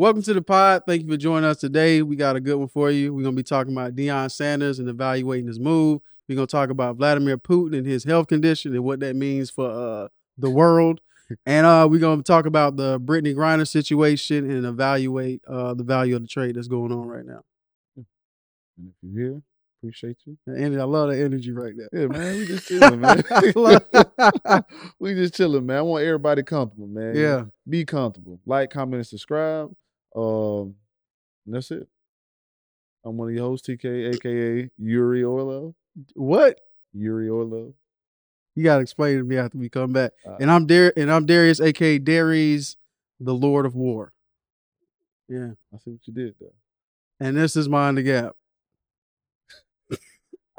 Welcome to the pod. Thank you for joining us today. We got a good one for you. We're gonna be talking about Deion Sanders and evaluating his move. We're gonna talk about Vladimir Putin and his health condition and what that means for uh, the world. And uh, we're gonna talk about the Brittney Griner situation and evaluate uh, the value of the trade that's going on right now. And if you're here, appreciate you. And I love the energy right there. Yeah, man, we just chilling, man. we just chilling, man. I want everybody comfortable, man. Yeah. Be comfortable. Like, comment, and subscribe. Um, and that's it. I'm one of your hosts, TK, aka Yuri Orlov. What? Yuri Orlov. You gotta explain to me after we come back. Uh, And I'm Dar- and I'm Darius, aka Darius, the Lord of War. Yeah. I see what you did there. And this is Mind the Gap. I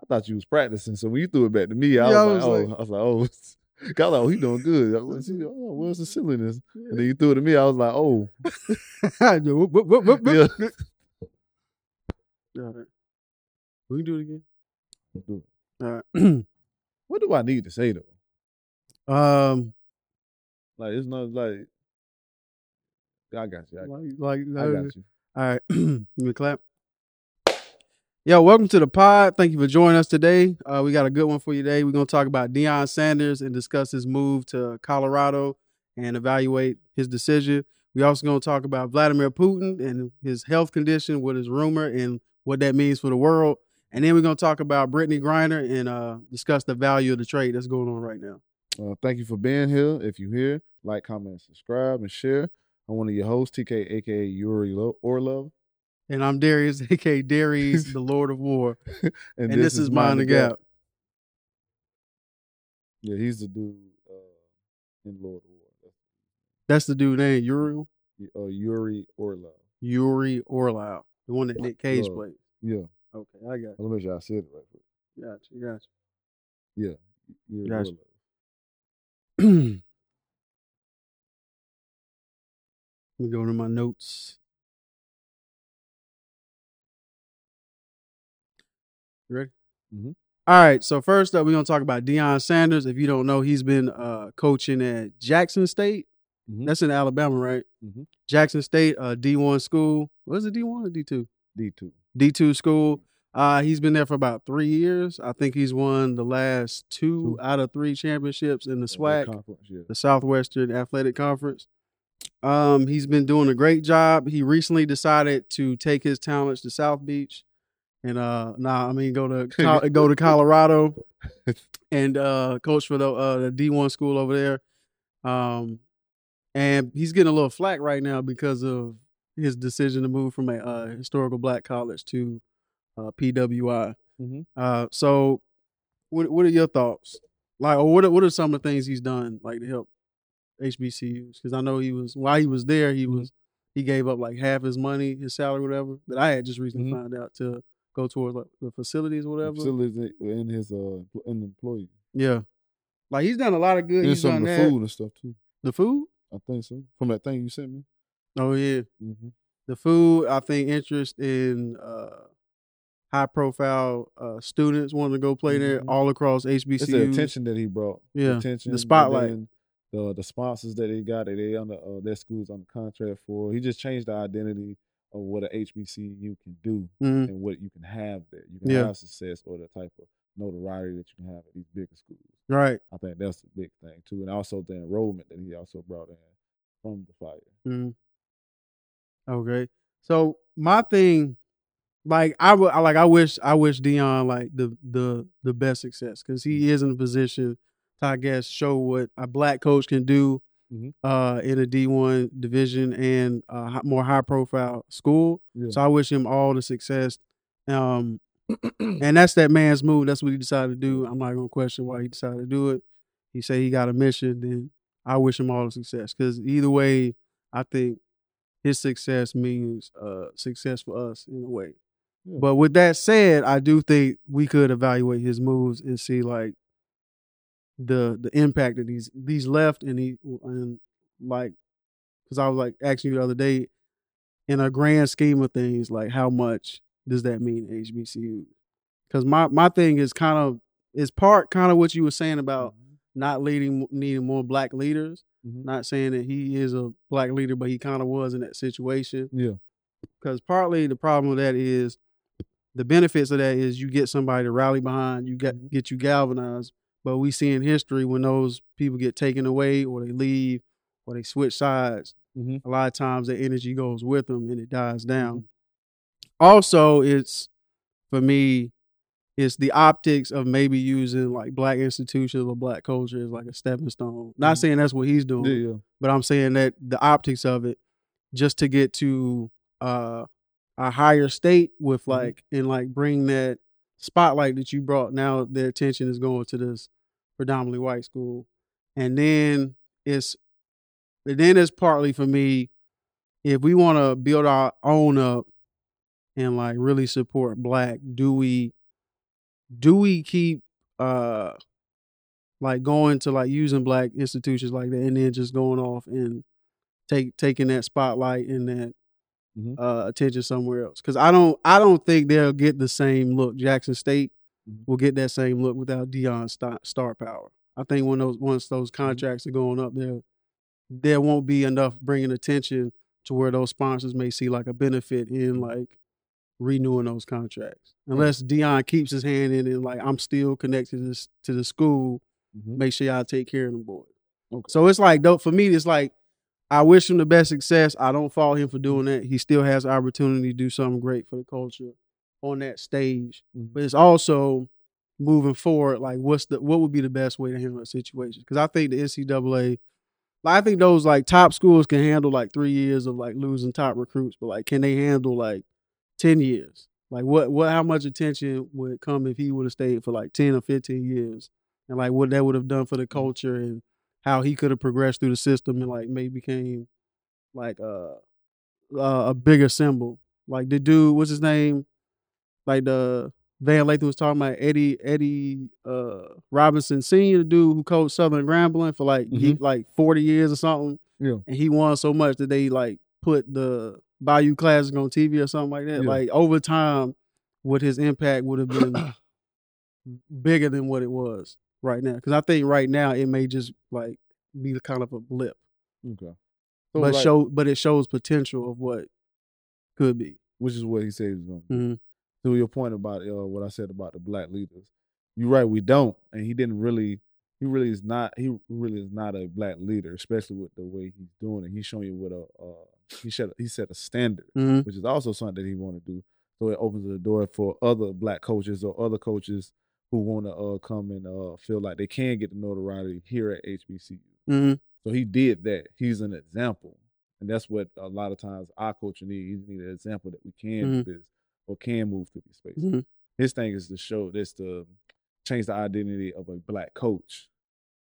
thought you was practicing, so when you threw it back to me, I, Yeah, I was, was like, like- oh, I was like, oh, God, like, oh, he doing good. I was like, oh, where's the silliness? And then you threw it to me, I was like, oh, Whoop, whoop, whoop, yeah. whoop. All right. We can do it again. Do it. All right. What do I need to say though? um, Like it's not like I got you. I, like, like, I got you. All right. Me clap. Yo, welcome to the pod. Thank you for joining us today. Uh, we got a good one for you today. We're going to talk about Deion Sanders and discuss his move to Colorado and evaluate his decision. We're also going to talk about Vladimir Putin and his health condition, what is rumor, and what that means for the world. And then we're going to talk about Brittney Griner and uh, discuss the value of the trade that's going on right now. Uh, thank you for being here. If you're here, like, comment, subscribe, and share. I'm one of your hosts, TK, aka Yuri Lo- Orlov, And I'm Darius, aka Darius, the Lord of War. and, And, this, is Mind the Gap. Yeah, he's the dude uh, in Lord of War. That's the dude name, Yuri. Uh, Yuri Orlov. Yuri Orlov, the one that Nick Cage Love. played. Yeah, Okay, I got It. let me make sure I said it right. you. Got you. Got Yeah, Yuri Gotcha. Orlov. Let me go to my notes. You ready? Mhm. All right. So first up, we're gonna talk about Deion Sanders. If you don't know, he's been uh, coaching at Jackson State. Mhm. That's in Alabama, right? Mhm. Jackson State, uh, D one school. Was it D one or D two? D two. D two school. Uh, he's been there for about three years. I think he's won the last two Two. out of three championships in the SWAC. Yeah. the Southwestern Athletic Conference. Um, he's been doing a great job. He recently decided to take his talents to South Beach, and uh, nah, I mean go to go to Colorado and uh, coach for the uh, the D one school over there. Um, and he's getting a little flack right now because of his decision to move from a uh, historical black college to uh, PWI. Mhm. Uh, so, what what are your thoughts? Like, or what are, what are some of the things he's done like to help HBCUs? Because I know he was while he was there, he was he gave up like half his money, his salary, whatever. That I had just recently Mhm. found out to go towards like the facilities, or whatever. Facilities in his uh in employee. Yeah, like he's done a lot of good. And He's some done of the that. food and stuff too. The food. I think so. From that thing you sent me. Oh yeah, Mm-hmm. the food. I think interest in uh, high profile uh, students wanting to go play there Mhm. all across It's the attention that he brought. The Yeah, attention, the spotlight. The the sponsors that they got that they on the uh, their schools on the contract for. He just changed the identity of what a HBCU can do Mhm. and what you can have there. You can Yeah. have success or the type of notoriety that you can have at these bigger schools. Right. I think that's the big thing too, and also the enrollment that he also brought in from the fire. Mm. Okay. So my thing, like I would, like I wish, I wish Deion like the the the best success because he is in a position to, I guess, show what a black coach can do Mhm. uh, in a D one division and a more high profile school. Yeah. So I wish him all the success. Um, and that's that man's move. That's what he decided to do. I'm not gonna question why he decided to do it. He said he got a mission. Then I wish him all the success because either way, I think his success means uh, success for us in a way. Yeah. But with that said, I do think we could evaluate his moves and see like the the impact that he's these left and he and like because I was like asking you the other day in a grand scheme of things, like how much does that mean HBCU? Because my my thing is kind of is part kind of what you were saying about Mhm. not leading needing more black leaders. Mhm. Not saying that he is a black leader, but he kind of was in that situation. Yeah. Because partly the problem with that is the benefits of that is you get somebody to rally behind, you get Mhm. get you galvanized. But we see in history when those people get taken away or they leave or they switch sides, Mhm. a lot of times the energy goes with them and it dies down. Also, it's for me, it's the optics of maybe using like black institutions or black culture as like a stepping stone. Not Mhm. saying that's what he's doing, Yeah, yeah. but I'm saying that the optics of it, just to get to uh, a higher state with Mhm. like and like bring that spotlight that you brought. Now their attention is going to this predominantly white school, and then it's and then it's partly for me if we want to build our own up and like really support black do we do we keep uh like going to like using black institutions like that and then just going off and take taking that spotlight and that Mhm. uh attention somewhere else because i don't i don't think they'll get the same look jackson state Mhm. will get that same look without deion star, star power i think when those once those contracts are going up there there won't be enough bringing attention to where those sponsors may see like a benefit in like renewing those contracts unless deion keeps his hand in it like i'm still connected to this to the school Mhm. make sure y'all take care of them boys. Okay. So it's like though for me, it's like I wish him the best success. I don't fault him for doing that. He still has opportunity to do something great for the culture on that stage. Mhm. But it's also moving forward, like what's the what would be the best way to handle a situation? Because I think the NCAA, like I think those like top schools can handle like three years of like losing top recruits, but like can they handle like ten years? Like what what how much attention would come if he would have stayed for like ten or fifteen years? and like what that would have done for the culture and how he could have progressed through the system and like maybe became like uh, uh, a bigger symbol. Like the dude, what's his name? Like the Van Lathan was talking about Eddie Eddie uh, Robinson Senior, the dude who coached Southern Grambling for like ye- like forty years or something, Yeah. and he won so much that they like put the Bayou Classic on TV or something like that. Yeah. Like over time, what his impact would have been bigger than what it was right now. Because I think right now it may just like be kind of a blip, Okay. but like, show but it shows potential of what could be. which is what he said he was going to do. hmm to your point about uh, what I said about the black leaders, you're right. We don't, and he didn't really. He really is not. He really is not a black leader, especially with the way he's doing it. He's showing you what a uh, he set. He set a standard, hmm which is also something that he want to do. So it opens the door for other black coaches or other coaches who want to uh, come and uh, feel like they can get the notoriety here at HBCU. hmm So he did that. He's an example. And that's what a lot of times our coach needs. He need an example that we can do this or can move to these spaces. Mhm. His thing is to show this to change the identity of a black coach.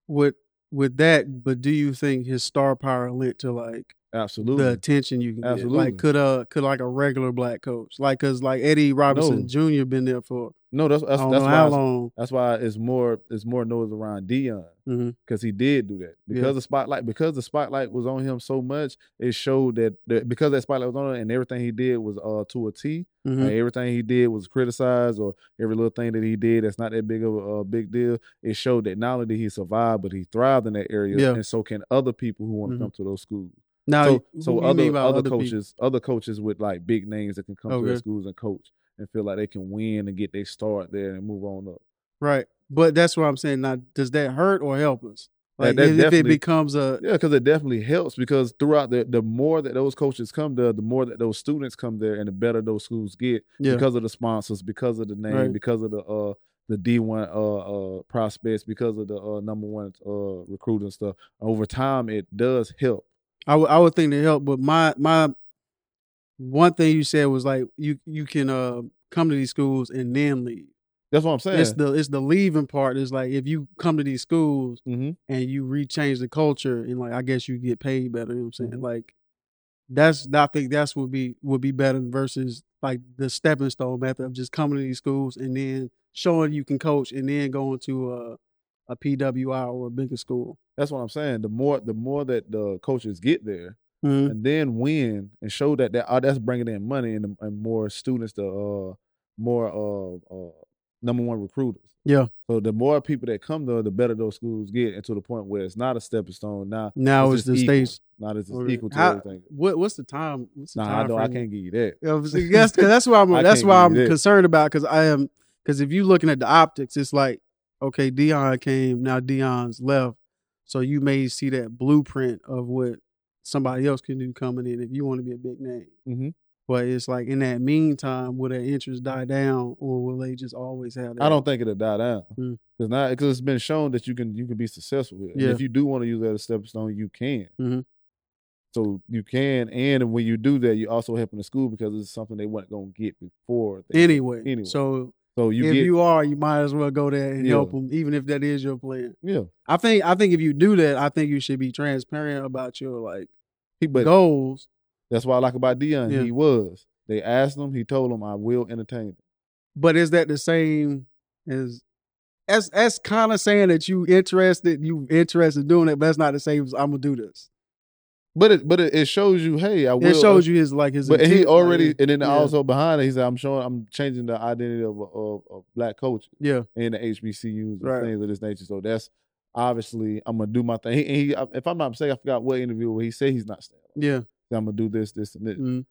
With with that, but do you think his star power lent to like Absolutely. the attention you can get? Like could uh could like a regular black coach, like cause like Eddie Robinson No. Jr. been there for no, that's that's, that's why long. that's why it's more it's more noise around Deion hmm because he did do that because Yeah. the spotlight because the spotlight was on him so much it showed that, that because that spotlight was on him and everything he did was uh to a T hmm Like, everything he did was criticized, or every little thing that he did that's not that big of a, big deal. It showed that not only did he survive, but he thrived in that area, Yeah. and so can other people who want to Mhm. come to those schools. Now, so, so other other, people? coaches, other coaches with like big names that can come to Okay. their schools and coach and feel like they can win and get their start there and move on up. Right. But that's what I'm saying. Now, does that hurt or help us? Like, if, if it becomes a Yeah, because it definitely helps. Because throughout the the more that those coaches come there, the more that those students come there, and the better those schools get yeah, because of the sponsors, because of the name, Right. because of the uh the D one uh uh prospects, because of the uh number one uh recruiting stuff. Over time, it does help. I would I would think to help. But my my one thing you said was like you you can uh come to these schools and then leave. That's what I'm saying. It's the it's the leaving part. Is like if you come to these schools hmm and you rechange the culture and like I guess you get paid better. You know what I'm saying? Mhm. Like that's I think that's would be would be better versus like the stepping stone method of just coming to these schools and then showing you can coach and then going to a a PWI or a bigger school. That's what I'm saying. The more the more that the coaches get there Mhm. and then win and show that that oh, that's bringing in money and, and more students to uh more uh, uh number one recruiters. Yeah. So the more people that come there, the better those schools get, and to the point where it's not a stepping stone. Now, Now it's, just the equal. stage. Not as it's equal to How- everything. What what's the time? What's the Nah, I time don't. I can't give you that. Yeah, but see, that's that's why I'm that's why I'm concerned about because I am because if you're looking at the optics, it's like okay, Deion came now Deion's left, so you may see that blueprint of what somebody else can do coming in if you want to be a big name. hmm But it's like in that meantime, will that interest die down or will they just always have that? I don't think it'll die down Mm. because now because it's been shown that you can you can be successful here. Yeah. if you do want to use that as a stepping stone, you can. Mhm. So you can, and when you do that, you're also helping the school because it's something they weren't gonna get before. anyway. Anyway. So so you if get you are, you might as well go there and Yeah. help them, even if that is your plan. yeah. I think I think if you do that, I think you should be transparent about your like He, but goals. that's what I like about Deion. Yeah. He was. They asked him. He told them, "I will entertain." It. But is that the same as that's that's kind of saying that you interested, you interested in doing it, but that's not the same as I'm gonna do this. But it but it, it shows you, hey, I will. It shows you his like his. But he like, already, and then yeah. also behind it, he said, "I'm showing, I'm changing the identity of of, of black coaches yeah, in the HBCUs and Right. things of this nature." So that's obviously I'm gonna do my thing. He, he, if I'm not mistaken, I forgot what interview where he said he's not staying. yeah. I'm gonna do this, this, and this. Mm.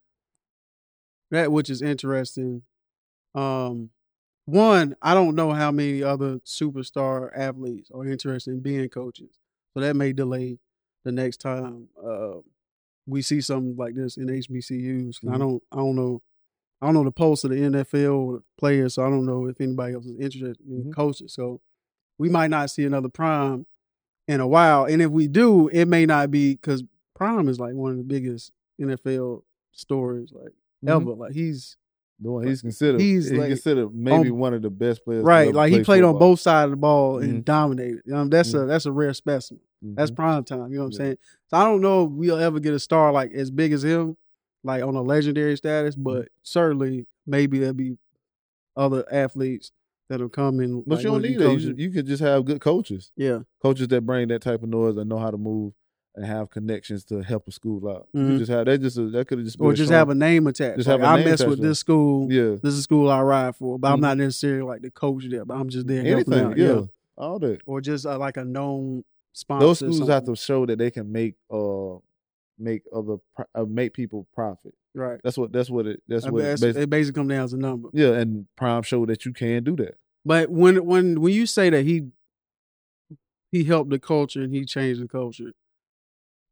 That which is interesting. Um, one, I don't know how many other superstar athletes are interested in being coaches, so that may delay the next time uh, we see something like this in HBCUs. I Mhm. don't, I don't know, I don't know the pulse of the NFL players, so I don't know if anybody else is interested in Mhm. coaches. So we might not see another prime in a while, and if we do, it may not be because Prime is like one of the biggest NFL stories like Mhm. ever. Like he's he's considered, He's he's like considered maybe on- one of the best players. right. Like he play played on both sides of the ball and Mhm. dominated. Um, that's a Mhm. that's a rare specimen. That's Mhm. prime time. You know what I'm Yeah. saying? So I don't know if we'll ever get a star like as big as him, like on a legendary status, Mm-hmm. but certainly maybe there'll be other athletes that'll come in. But like, you don't need that. You, you could just have good coaches, yeah. coaches that bring that type of noise and know how to move and have connections to help a school out. You Mhm. just have that. Just a, that could have just been Or just strong- have a name attached. Just Like, have a I name mess with this school. yeah This is a school I ride for, but I'm Mhm. not necessarily like the coach there. But I'm just there anything. out. Yeah. all that. or just uh, like a known sponsor. Those schools have to show that they can make uh make other uh, make people profit. right. That's what that's what it that's I what mean, it that's- basi- it basically comes down to number. yeah. And Prime showed that you can do that. But when when when you say that he he helped the culture and he changed the culture,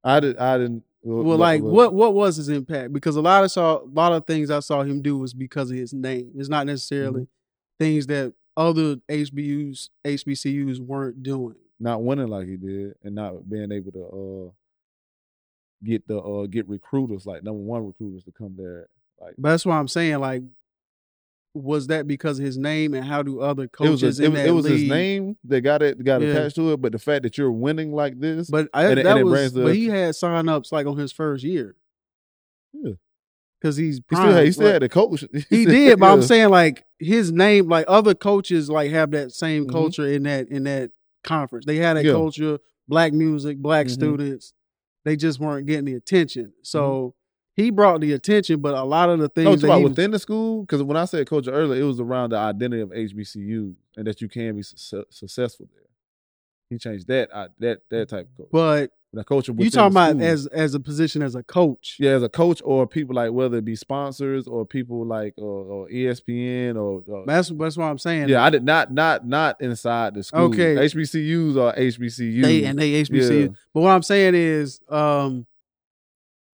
I did. I didn't. well, like what what was his impact? Because a lot of saw a lot of things I saw him do was because of his name. It's not necessarily Mm-hmm. things that other HBUs HBCUs weren't doing. Not winning like he did and not being able to uh get the uh get recruiters like number one recruiters to come there. Like But that's why I'm saying like. Was that because of his name, and how do other it was coaches a, it in was, that it was his name that got it got Yeah. attached to it, but the fact that you're winning like this, But I, And that and was, the- but he had sign ups like on his first year. Yeah. because he's he still had, he still like- had the coach. He did, but I'm saying like his name, like other coaches, like have that same Mhm. culture in that in that conference. They had a Yeah. culture, black music, black Mhm. students. They just weren't getting the attention. So he brought the attention, but a lot of the things Mm-hmm. No, it's that about he was- within the school. Because when I said culture earlier, it was around the identity of HBCU and that you can be success, successful there. He changed that that that type of coach. but the coach you talking about as as a position as a coach. yeah, as a coach or people like whether it be sponsors or people like uh, or ESPN or, or That's that's what I'm saying. yeah, I did not not not inside the school. Okay. HBCUs are HBCUs. they and they HBCU. Yeah. But what I'm saying is, um,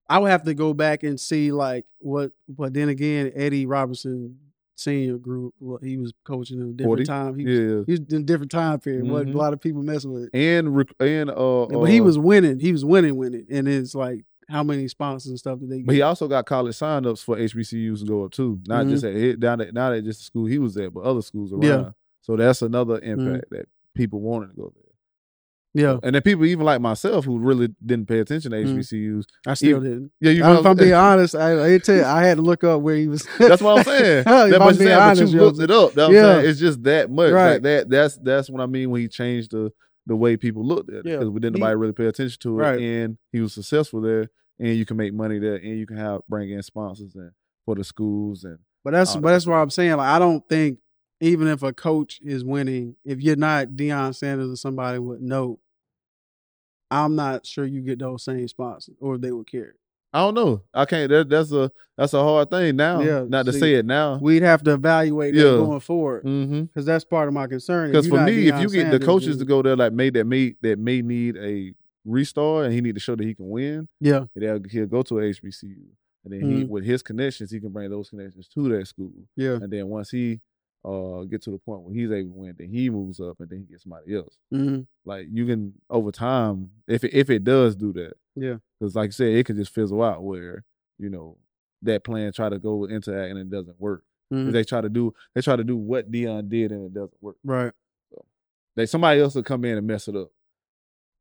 I would have to go back and see like what. But then again, Eddie Robinson Senior group, well, he was coaching in a different 40? time. He, was, yeah, he was in a different time period. What Mhm. a lot of people messing with. and rec- and uh, but he uh, was winning. He was winning, winning, and it's like how many sponsors and stuff did they But get? he also got college signups for HBCUs to go up too. Not Mhm. just at hit down at not at just the school he was at, but other schools around. Yeah. So that's another impact that people wanted to go there. Yeah, And then people even like myself who really didn't pay attention to. Mm-hmm. HBCUs. I still even- didn't. Yeah, you if I'm being honest, I, I, tell you, I had to look up where he was. that's what I'm saying. That- I'm but, saying, but you looked it up. That's what Yeah. I'm saying. It's just that much. Right. Like that that's that's what I mean when he changed the the way people looked at it. Yeah. Because we didn't nobody really pay attention to it. Right. And he was successful there and you can make money there and you can have bring in sponsors and for the schools and But that's but that. that's why I'm saying like I don't think even if a coach is winning, if you're not Deion Sanders or somebody with no, I'm not sure you get those same spots or they would care. I don't know. I can't. That, that's a that's a hard thing now. Yeah, not to see, say it now. We'd have to evaluate that Yeah. going forward Mm-hmm. because that's part of my concern. Because for me, if you get the coaches to go there like may that may that may need a restart and he need to show that he can win, yeah, he'll, he'll go to a HBCU. And then he Mhm. with his connections, he can bring those connections to that school. yeah, And then once he uh get to the point where he's able to win, then he moves up and then he gets somebody else. hmm Like you can over time, if it, if it does do that, yeah, because like I said, it could just fizzle out where you know that plan try to go into that and it doesn't work. mhm, They try to do they try to do what Deion did and it doesn't work. right. They somebody else will come in and mess it up.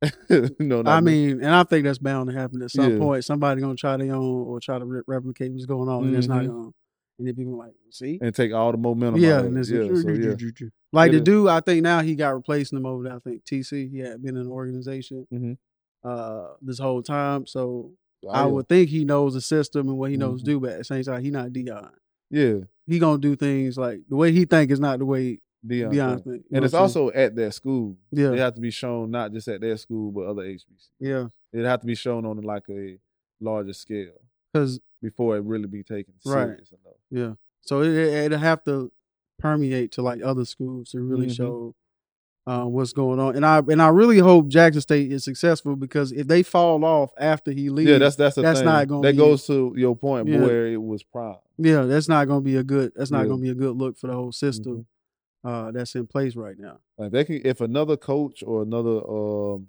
no, I mean, and I think that's bound to happen at some Yeah. point. Somebody gonna try their own or try to re- replicate what's going on, and it's not Mhm. And then people like, see, and take all the momentum. yeah, out and it. it's yeah, so, yeah. like It the dude. I think now he got replacing him over there. I think TC. He had been in the organization Mhm. uh, this whole time, so Oh, I would think he knows the system and what he knows Mhm. to do. But at the same time, he not Deion. yeah, He gonna do things like the way he think is not the way Deion. Deion think. and it's also at that school. yeah, It have to be shown not just at their school but other HBC. yeah, It have to be shown on like a larger scale because before it really be taken Right. serious enough. Yeah. So it it it'll have to permeate to like other schools to really Mhm. show uh, what's going on. And I and I really hope Jackson State is successful because if they fall off after he leaves, Yeah, that's that's the that's thing. not gonna that be- goes to your point Yeah. where it was prime. yeah, that's not gonna be a good that's not Yeah. gonna be a good look for the whole system Mhm. uh, that's in place right now. Like they can, if another coach or another um,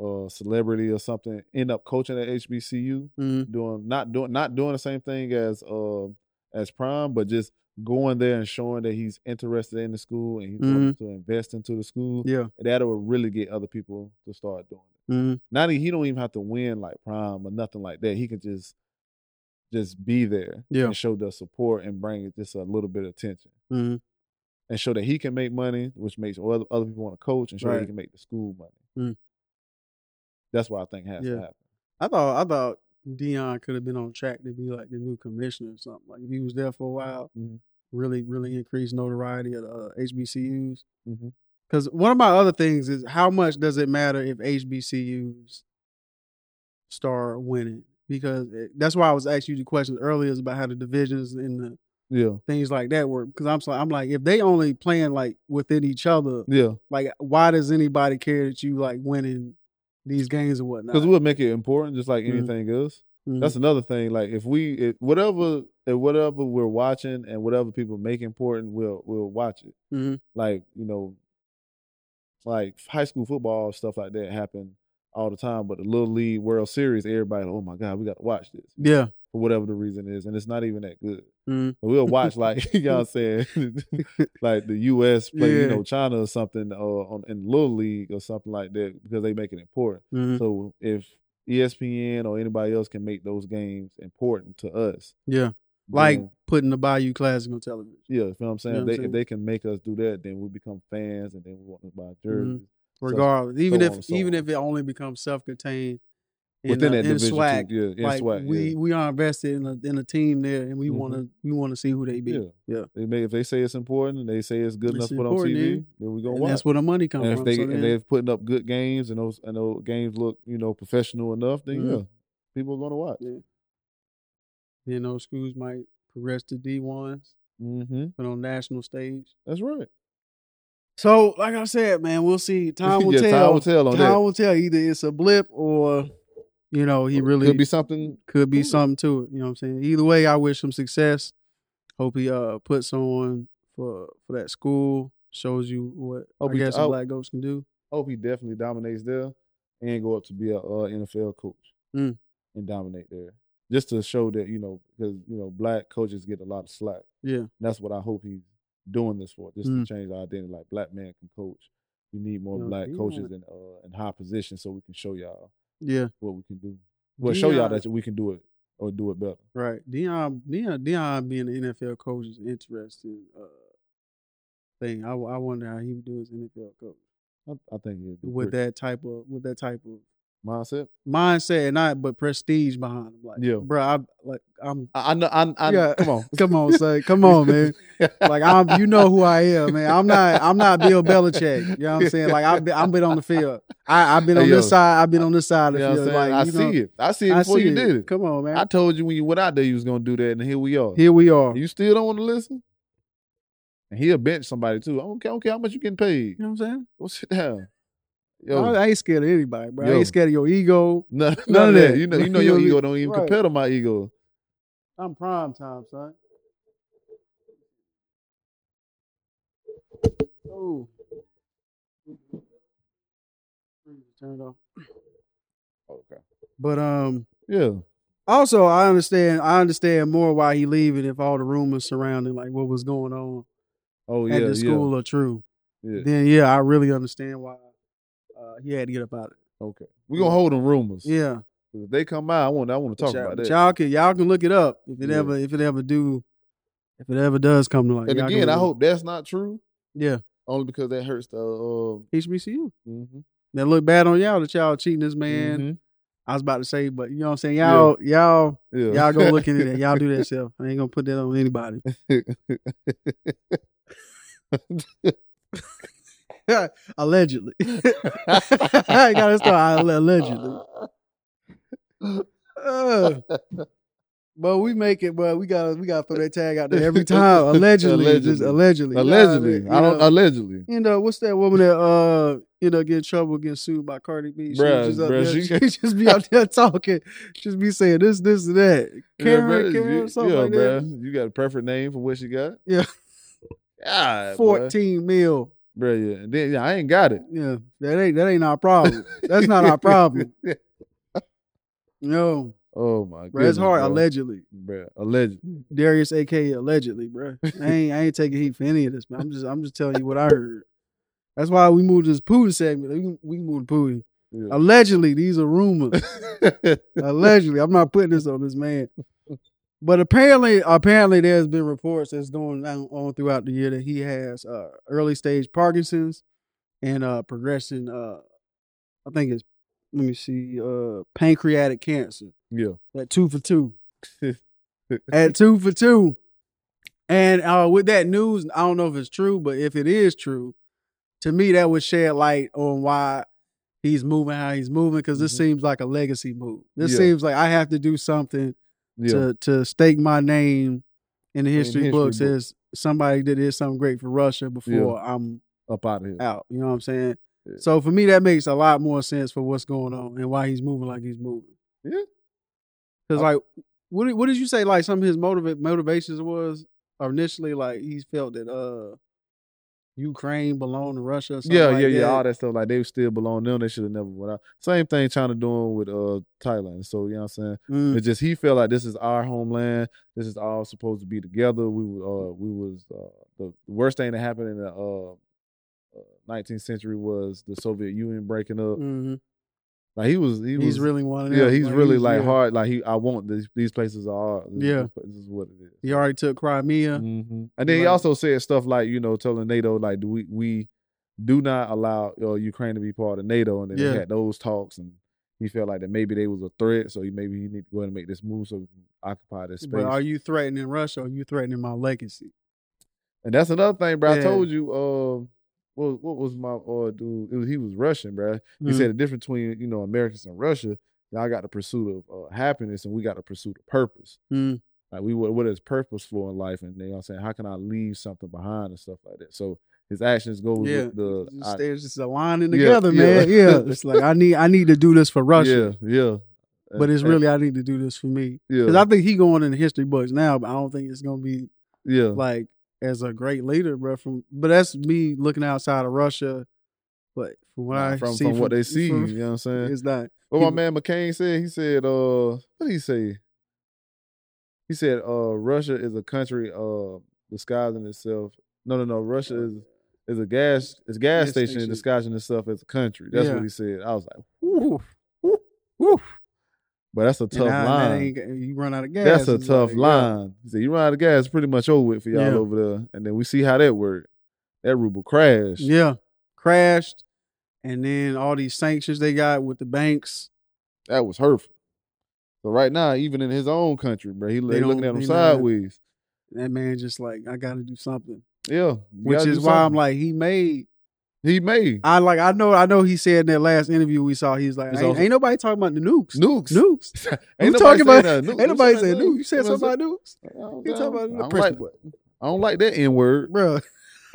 uh, celebrity or something end up coaching at HBCU, Mhm. doing not doing not doing the same thing as um as prime, but just going there and showing that he's interested in the school and he's willing to invest into the school. Yeah. That will really get other people to start doing it. Mm-hmm. Not he don't even have to win like prime or nothing like that. He can just just be there Yeah. and show the support and bring it just a little bit of attention Mhm. and show that he can make money, which makes other, other people want to coach and show that he can make the school money. Mm. That's what I think has Yeah. to happen. I thought I thought Deion could have been on track to be like the new commissioner or something. Like if he was there for a while, Mhm. really really increase notoriety of the uh, HBCUs. Because one of my other things is how much does it matter if HBCUs start winning? Because it, that's why I was asking you the questions earlier is about how the divisions and the Yeah, things like that work. Because I'm so I'm like if they only playing like within each other, yeah. like why does anybody care that you like winning these games or whatnot? Because we'll make it important, just like Mhm. anything else. Mhm. That's another thing. Like if we, if whatever, if whatever we're watching and whatever people make important, we'll we'll watch it. Mhm. Like you know, like high school football stuff like that happen all the time. But the little league World Series, everybody, oh my god, we got to watch this yeah. for whatever the reason is, and it's not even that good. Mm-hmm. But we'll watch like you know what I'm saying, like the U.S. play, you know, China or something, or on in little league or something like that because they make it important. Mhm. So if ESPN or anybody else can make those games important to us, Yeah. Like putting the Bayou Classic on television. yeah, you know what I'm saying. know if what they I'm saying? if they can make us do that, then we become fans, and then we want to buy mm-hmm. jerseys So- regardless. even so if so even on. if it only becomes self contained in, within uh, that in division. too. Yeah, in like SWAC. we yeah. we are invested in a in a team there and we Mhm. wanna we wanna see who they be. Yeah. Yeah. They make if they say it's important, and they say it's good enough to put on TV, yeah. then we gonna And watch. that's where the money comes and if from. they so and they're putting up good games and those and those games look you know professional enough, then Mhm. yeah, people are gonna watch. Yeah. then those schools might progress to D ones, Mm-hmm. but on national stage. That's right. So, like I said, man, we'll see. Time will yeah, tell. time will tell on Time that. will tell. Either it's a blip or, you know, he really could be something. could be something to it. You know what I'm saying? Either way, I wish him success. Hope he uh puts on for for that school. Shows you what Hope I he- guess hope- black ghost can do. Hope he definitely dominates there and go up to be a uh, NFL coach Mm. and dominate there, just to show that you know because you know black coaches get a lot of slack. Yeah. That's what I hope he's doing this for, just Mm. to change the identity. Like black man can coach. We need more No, black coaches in uh in high positions so we can show y'all Yeah. what we can do. Well, show y'all that we can do it or do it better. Right. Deion Deion Deion being an NFL coach is an interesting uh thing. I, I wonder how he would do as NFL coach I, I think with that type of with that type of Mindset. mindset and not but prestige behind him. Like, Yeah. bro, I like I'm. I, I know. I, I, Yeah. Come on. Come on, son. Come on, man. Like I'm, you know who I am, man. I'm not, I'm not Bill Belichick. You know what I'm saying? Like I've been, I've been on the field. I, I've been on Hey, this yo. side. I've been on this side of You the know what I'm field. Like I see know, it. I see it before see you it. did it. Come on, man. I told you when you went out there you was gonna do that, and here we are. Here we are. You still don't want to listen? And he'll bench somebody too. I don't care, I don't care how much you getting paid. You know what I'm saying? Go sit down. Yo, I, I ain't scared of anybody, bro. I ain't scared of your ego. none, none none of that. that. You know, you know your ego don't even right. compare to my ego. I'm prime time, son. Oh. Turn it off. Okay. But um, Yeah. also I understand. I understand more why he leaving if all the rumors surrounding like what was going on Oh yeah. at the yeah. school are true. Yeah. Then yeah, I really understand why he had to get up out of it. Okay. We're gonna hold them rumors. Yeah, If they come out, I want I want to talk y'all, about that. y'all can y'all can look it up if it Yeah. ever if it ever do if it ever does come to light. and again, I look it up. hope that's not true. yeah Only because that hurts the uh, HBCU. mm-hmm. That look bad on y'all that y'all cheating this man. Mm-hmm. I was about to say, but you know what I'm saying. Y'all y'all Yeah. y'all go look into that. Y'all do that self. I ain't gonna put that on anybody. Allegedly. I gotta start allegedly. Uh, but we make it, but we gotta we gotta throw that tag out there every time. Allegedly, just allegedly. Allegedly. You know I allegedly. mean? I don't know, allegedly. you know, what's that woman that uh you know get in trouble getting sued by Cardi B? She Bruh, just bruh, there- she- she, just be out there talking, just be saying this, this, and that. Karen, yeah, Karen, you, something yeah, like that. bruh. You got a perfect name for what she got? Yeah. God, Fourteen mil. Bro, yeah. And then yeah, I ain't got it. Yeah, that ain't that ain't our problem. That's not our problem. No, Oh my god. bro, it's hard. Allegedly, Bro, allegedly. Darius, aka allegedly, bro. I ain't I ain't taking heat for any of this, man. I'm just I'm just telling you what I heard. That's why we moved this Putin segment. We can- we can move to Putin. Yeah. Allegedly, these are rumors. Allegedly, I'm not putting this on this man. But apparently, apparently, there's been reports that's going on, on throughout the year that he has uh, early stage Parkinson's and uh, progressing. Uh, I think it's let me see, uh, pancreatic cancer yeah. at two for two. at two for two. And uh, with that news, I don't know if it's true, but if it is true, to me that would shed light on why he's moving how he's moving because this Mhm. seems like a legacy move. This Yeah. seems like I have to do something Yeah. to to stake my name in the history, history books book. as somebody that did something great for Russia before I'm Up out of here. out. You know what I'm saying? Yeah. So for me, that makes a lot more sense for what's going on and why he's moving like he's moving. Yeah. Because like, what did, what did you say? Like some of his motiva- motivations was initially like he felt that uh Ukraine belong to Russia. Or something Yeah, like yeah, yeah. that. All that stuff. Like they still belong to them. They should have never went out. Same thing China doing with uh Thailand. So you know what I'm saying? Mm, It's just he felt like this is our homeland. This is all supposed to be together. We were, uh we was uh the worst thing that happened in the uh, uh 19th century was the Soviet Union breaking up. mhm. Like he was he was He's really one. Of yeah, them. he's really like yeah. hard. Like he I want these these places are. This, Yeah. this is what it is. He already took Crimea. hmm And then he also said stuff like, you know, telling NATO like, do we we do not allow uh, Ukraine to be part of NATO, and then Yeah. they had those talks, and he felt like that maybe they was a threat, so he maybe he need to go ahead and make this move so we can occupy this space. But are you threatening Russia or are you threatening my legacy? and that's another thing, bro. I told you, uh, what what was my uh dude? It was, he was Russian, bro. He Mhm. said the difference between you know Americans and Russia. Y'all got the pursuit of uh, happiness, and we got the pursuit of purpose. Mm. Like we what what is purposeful in life, and you know I'm saying, how can I leave something behind and stuff like that. So his actions go Yeah, with the I- just, just aligning together, yeah. man. Yeah, it's like I need I need to do this for Russia, Yeah, yeah. but it's really I need to do this for me. yeah, Because I think he going in the history books now, but I don't think it's gonna be yeah. like as a great leader, bro. From but that's me looking outside of Russia. But from what I from see, from what they see, from- you know what I'm saying. it's not. What my man McCain said, he said, uh, what did he say? He said, uh, Russia is a country uh disguising itself. No, no, no. Russia is is a gas is gas Gas station, station. disguising itself as a country. That's Yeah. what he said. I was like, Woo, woo, woo. But that's a tough line. you run out of gas. That's a it's tough like, yeah. line. He said, you run out of gas, pretty much over with for y'all Yeah. over there. And then we see how that worked. That ruble crashed. Yeah, crashed, and then all these sanctions they got with the banks That was hurtful. So right now, even in his own country, bro, he looking at him sideways. That man just like I got to do something, Yeah, which is why I'm like he made. He made I like I know I know he said in that last interview we saw he's like ain't, ain't nobody talking about the nukes. nukes. Nukes. Ain't Who nobody talking about- Nukes. Ain't nobody saying nukes. You said something about nukes, I don't, You talking about I the don't like, I don't like that N word. bro.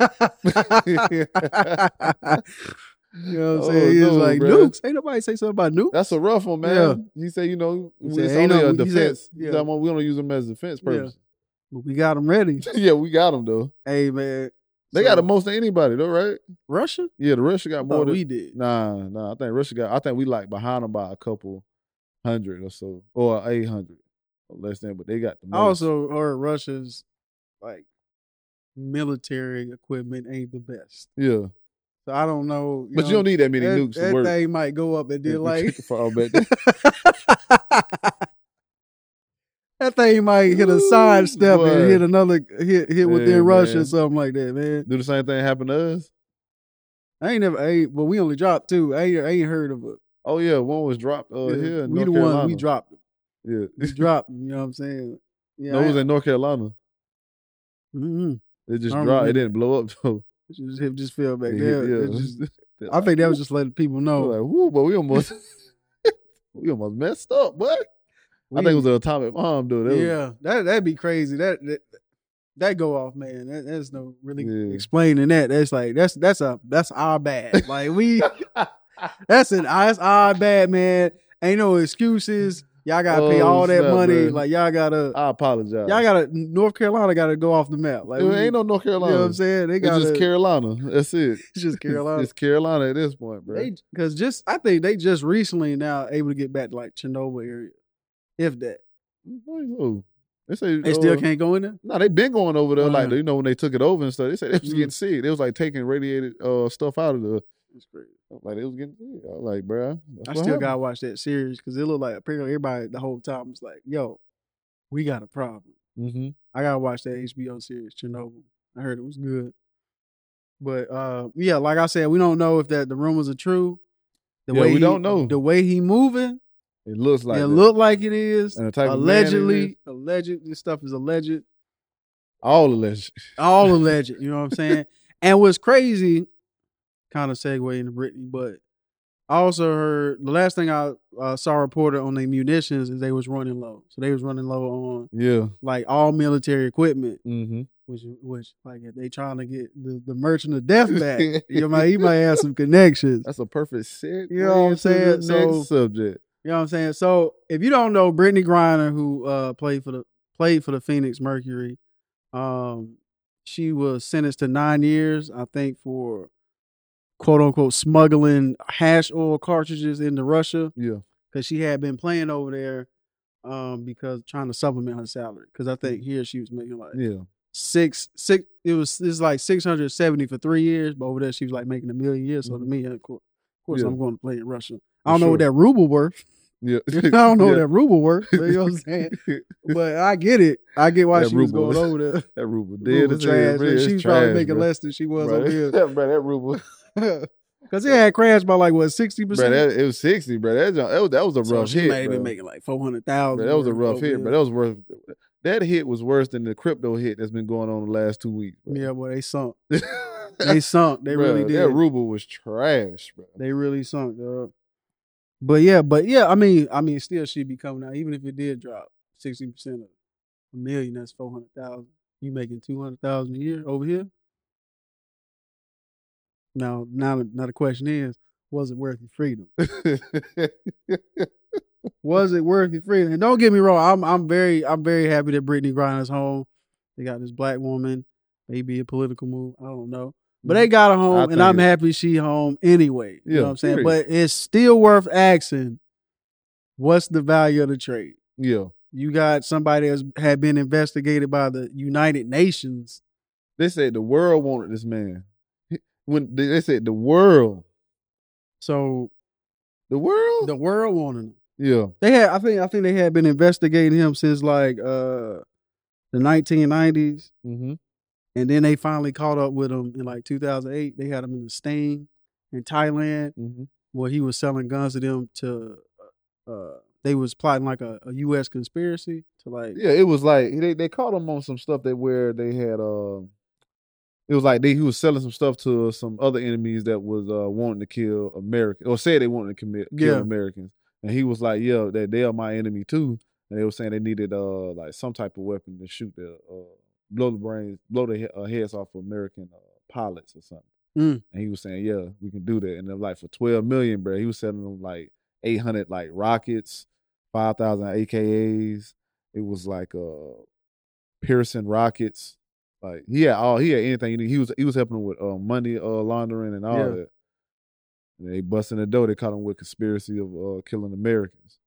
you know what I'm Oh, saying? He was no, like bruh. nukes. Ain't nobody say something about nukes. That's a rough one, man. He said, you know, He it's only no- a he said- defense. yeah. Yeah. We don't use them as defense Yeah. But we got them ready. Yeah, we got them though. hey man, They So, got the most of anybody though, right? Russia. Yeah, the Russia got more than we did. Nah, nah. I think Russia got. I think we like behind them by a couple hundred or so, or eight hundred or less than. But they got the I most. also heard Russia's like military equipment ain't the best. yeah, So I don't know. but you don't need that many that, nukes that to work. thing might go up and then like for back then. that thing might hit a sidestep and hit another hit hit within Yeah, Russia or something like that, man. Do the same thing happen to us? I ain't never, I ain't, but we only dropped two. I ain't, I ain't heard of it. Oh yeah, one was dropped uh, Yeah, here. We North the Carolina. one we dropped. Yeah, We dropped. You know what I'm saying? Yeah, no, it was in North Carolina. mm-hmm. It just dropped. It didn't blow up though. just it just fell back there. yeah. Just- I think that was just letting people know. like, whoo, but we almost, we almost messed up, but I think it was an atomic bomb, dude. That was- yeah, that that'd be crazy. That that, that go off, man. That, there's no really Yeah. explaining that. That's like that's that's a that's our bad. Like we that's an that's our bad, man. Ain't no excuses. Y'all gotta pay Oh, all that money. man. Like y'all gotta I apologize. y'all gotta North Carolina gotta go off the map. Like we- ain't no North you Carolina. know what I'm saying? They got just Carolina. That's it. It's just Carolina. It's Carolina at this point, bro. Because just I think they just recently now able to get back to like Chernobyl area, if that. Oh, They say They still uh, can't go in there. No, they been going over there. Like Uh-huh. you know when they took it over and stuff. They said they was Mhm. getting sick. They was like taking radiated uh stuff out of the. It's crazy. Like it was getting sick. I was like, bro, I still gotta watch that series because it looked like apparently everybody the whole time was like, "Yo, we got a problem." Mm-hmm. I gotta watch that HBO series Chernobyl. I heard it was good, but uh, yeah, like I said, we don't know if that the rumors are true. The Yeah, way we he- don't know. the way he moving. It looks like it that. look like it is. And the type of allegedly, alleged. This stuff is alleged. all alleged. all alleged. You know what I'm saying? and what's crazy, kind of segue into Brittney, but I also heard the last thing I uh, saw reported on the munitions is they was running low. So they was running low on Yeah. like all military equipment, Mm-hmm. which which like if they trying to get the, the merchant of death back, you know, he might have some connections. That's a perfect segue. You know what I'm saying? So- subject. You know what I'm saying? So if you don't know Brittney Griner, who uh played for the played for the Phoenix Mercury, um, she was sentenced to nine years, I think, for quote unquote smuggling hash oil cartridges into Russia Yeah. because she had been playing over there um because trying to supplement her salary. Because I think here she was making like Yeah. six six it was it's like six hundred seventy for three years, but over there she was like making a million years. So to me, of course, of course Yeah. I'm going to play in Russia. I don't know what that ruble worth. Yeah. I don't know yeah. what that ruble worth. You know what I'm saying? But I get it. I get why That she was going over there. That ruble dead Ruble hell, trash. bro. She was probably trash, making bro. less than she was Bro, over here. bro, that ruble, Because it had crashed by like what sixty percent. it was sixty, bro. That, that was that was a So rough she hit, may have been making like four hundred Bro, thousand. that was a rough hit, but that was worth. That hit was worse than the crypto hit that's been going on the last two weeks. Bro. yeah, boy, they sunk. They sunk. They really did. That ruble was trash, bro. They really sunk, dog. But yeah, but yeah, I mean, I mean, still she'd be coming out, even if it did drop sixty percent of a million. That's four hundred thousand. You making two hundred thousand a year over here? Now, now, now the question is, was it worth your freedom? Was it worth your freedom? And don't get me wrong, I'm I'm very I'm very happy that Brittney Griner's home. They got this black woman, maybe a political move, I don't know. But they got her home, and I'm it- happy she home anyway. You know Yeah, what I'm saying? period. But it's still worth asking, what's the value of the trade? yeah, You got somebody that's had been investigated by the United Nations. they said the world wanted this man. When they they said the world, So the world, the world wanted him. yeah, They had I think I think they had been investigating him since like uh the 1990s. mm-hmm. And then they finally caught up with him in like 2008. They had him in the sting in Thailand Mm-hmm. where he was selling guns to them to uh they was plotting like a, a U.S. conspiracy to like Yeah, it was like they they caught him on some stuff that where they had um. it was like they he was selling some stuff to some other enemies that was uh wanting to kill Americans or said they wanted to commit kill Yeah. Americans, and he was like, "Yeah, that they are my enemy too." And they were saying they needed uh like some type of weapon to shoot the uh blow the brains blow the uh, heads off of American uh, pilots or something. Mm. And he was saying, "Yeah, we can do that." And they're like for twelve million, bro, he was selling them like eight hundred like rockets, five thousand AKAs. It was like uh Pearson rockets. Like he had all he had anything. he was he was helping them with uh, money uh, laundering and all Yeah. that. And they busting the door. They caught him with conspiracy of uh, killing Americans.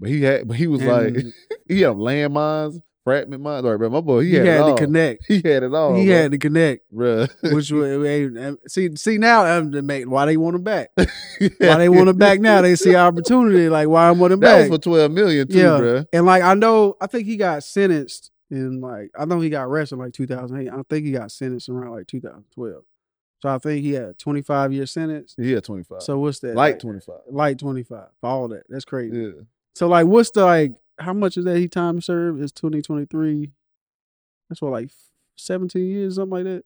But he had, but he was like, And he had landmines, fragment right, bro, my boy, he, he, had, had it to all. connect. He had it all. he bro. had to connect. Bruh. Which was see see now um, they make why they want him back. Why they want him back now? They see opportunity. Like why I want him That back. was for twelve million too, Yeah. bruh. And like I know, I think he got sentenced in like I know he got arrested in like 2008. I think he got sentenced around like 2012. So I think he had 25 year sentence. He had twenty five. So what's that? light like, twenty five. Light 25 for all that. That's crazy. Yeah. So like, what's the like? How much is that he time served is 2023? That's what like 17 years, something like that.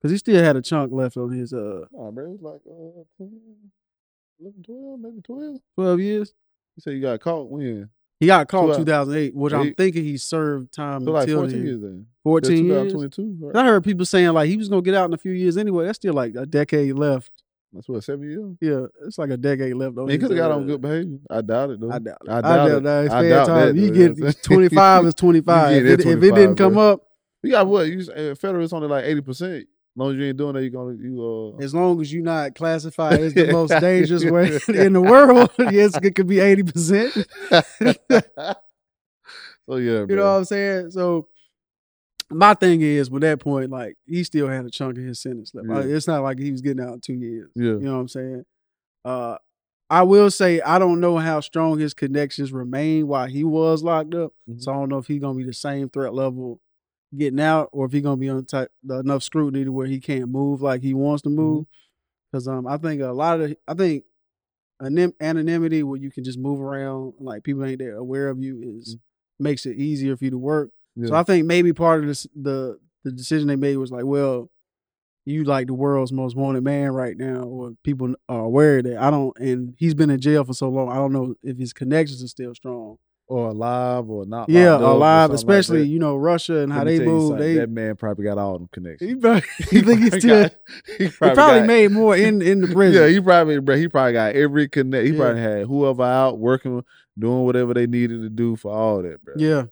Because he still had a chunk left on his uh Nah, bro, it was like uh 10, 11, 12, maybe 12. 12 years. You say you got caught when? He got caught Twelve. 2008, which I'm thinking he served time So like until 14 then. years then. 14 years. 2022, right? I heard people saying like he was gonna get out in a few years anyway. That's still like a decade left. That's what, seven years? Yeah, it's like a decade left. Mean, he could have got uh, on good behavior. I doubt it, though. I doubt it. I I doubt doubt it. that. I fair doubt time. that, You get you know what I'm saying? 25 is 25. If, it, if it didn't come bro. up, You got what? You uh, federal is only like 80%. As long as you ain't doing that, you're going to, you, uh, as long as you're not classified as the most dangerous way in the world, yes, it could be 80%. so yeah, You know what I'm saying? So my thing is, with that point, like he still had a chunk of his sentence left. Like, it's not like he was getting out in two years. Yeah. You know what I'm saying? Uh, I will say I don't know how strong his connections remain while he was locked up. Mhm. So I don't know if he's gonna be the same threat level getting out, or if he's gonna be on type, enough scrutiny to where he can't move like he wants to move. Because um, I think a lot of the, I think anim- anonymity where you can just move around, like people ain't there aware of you, is makes it easier for you to work. So I think maybe part of this, the the decision they made was like, well, you like the world's most wanted man right now, or people are aware of that. I don't, and he's been in jail for so long. I don't know if his connections are still strong. or alive or not. yeah, alive, something like especially you know Russia and Let how they move. They, that man probably got all them connections. he, probably, he think he's still. got- he He probably made more in in the prison. Yeah, he probably, bro. He probably got every connect. He Yeah. probably had whoever out working, doing whatever they needed to do for all that, bro. yeah.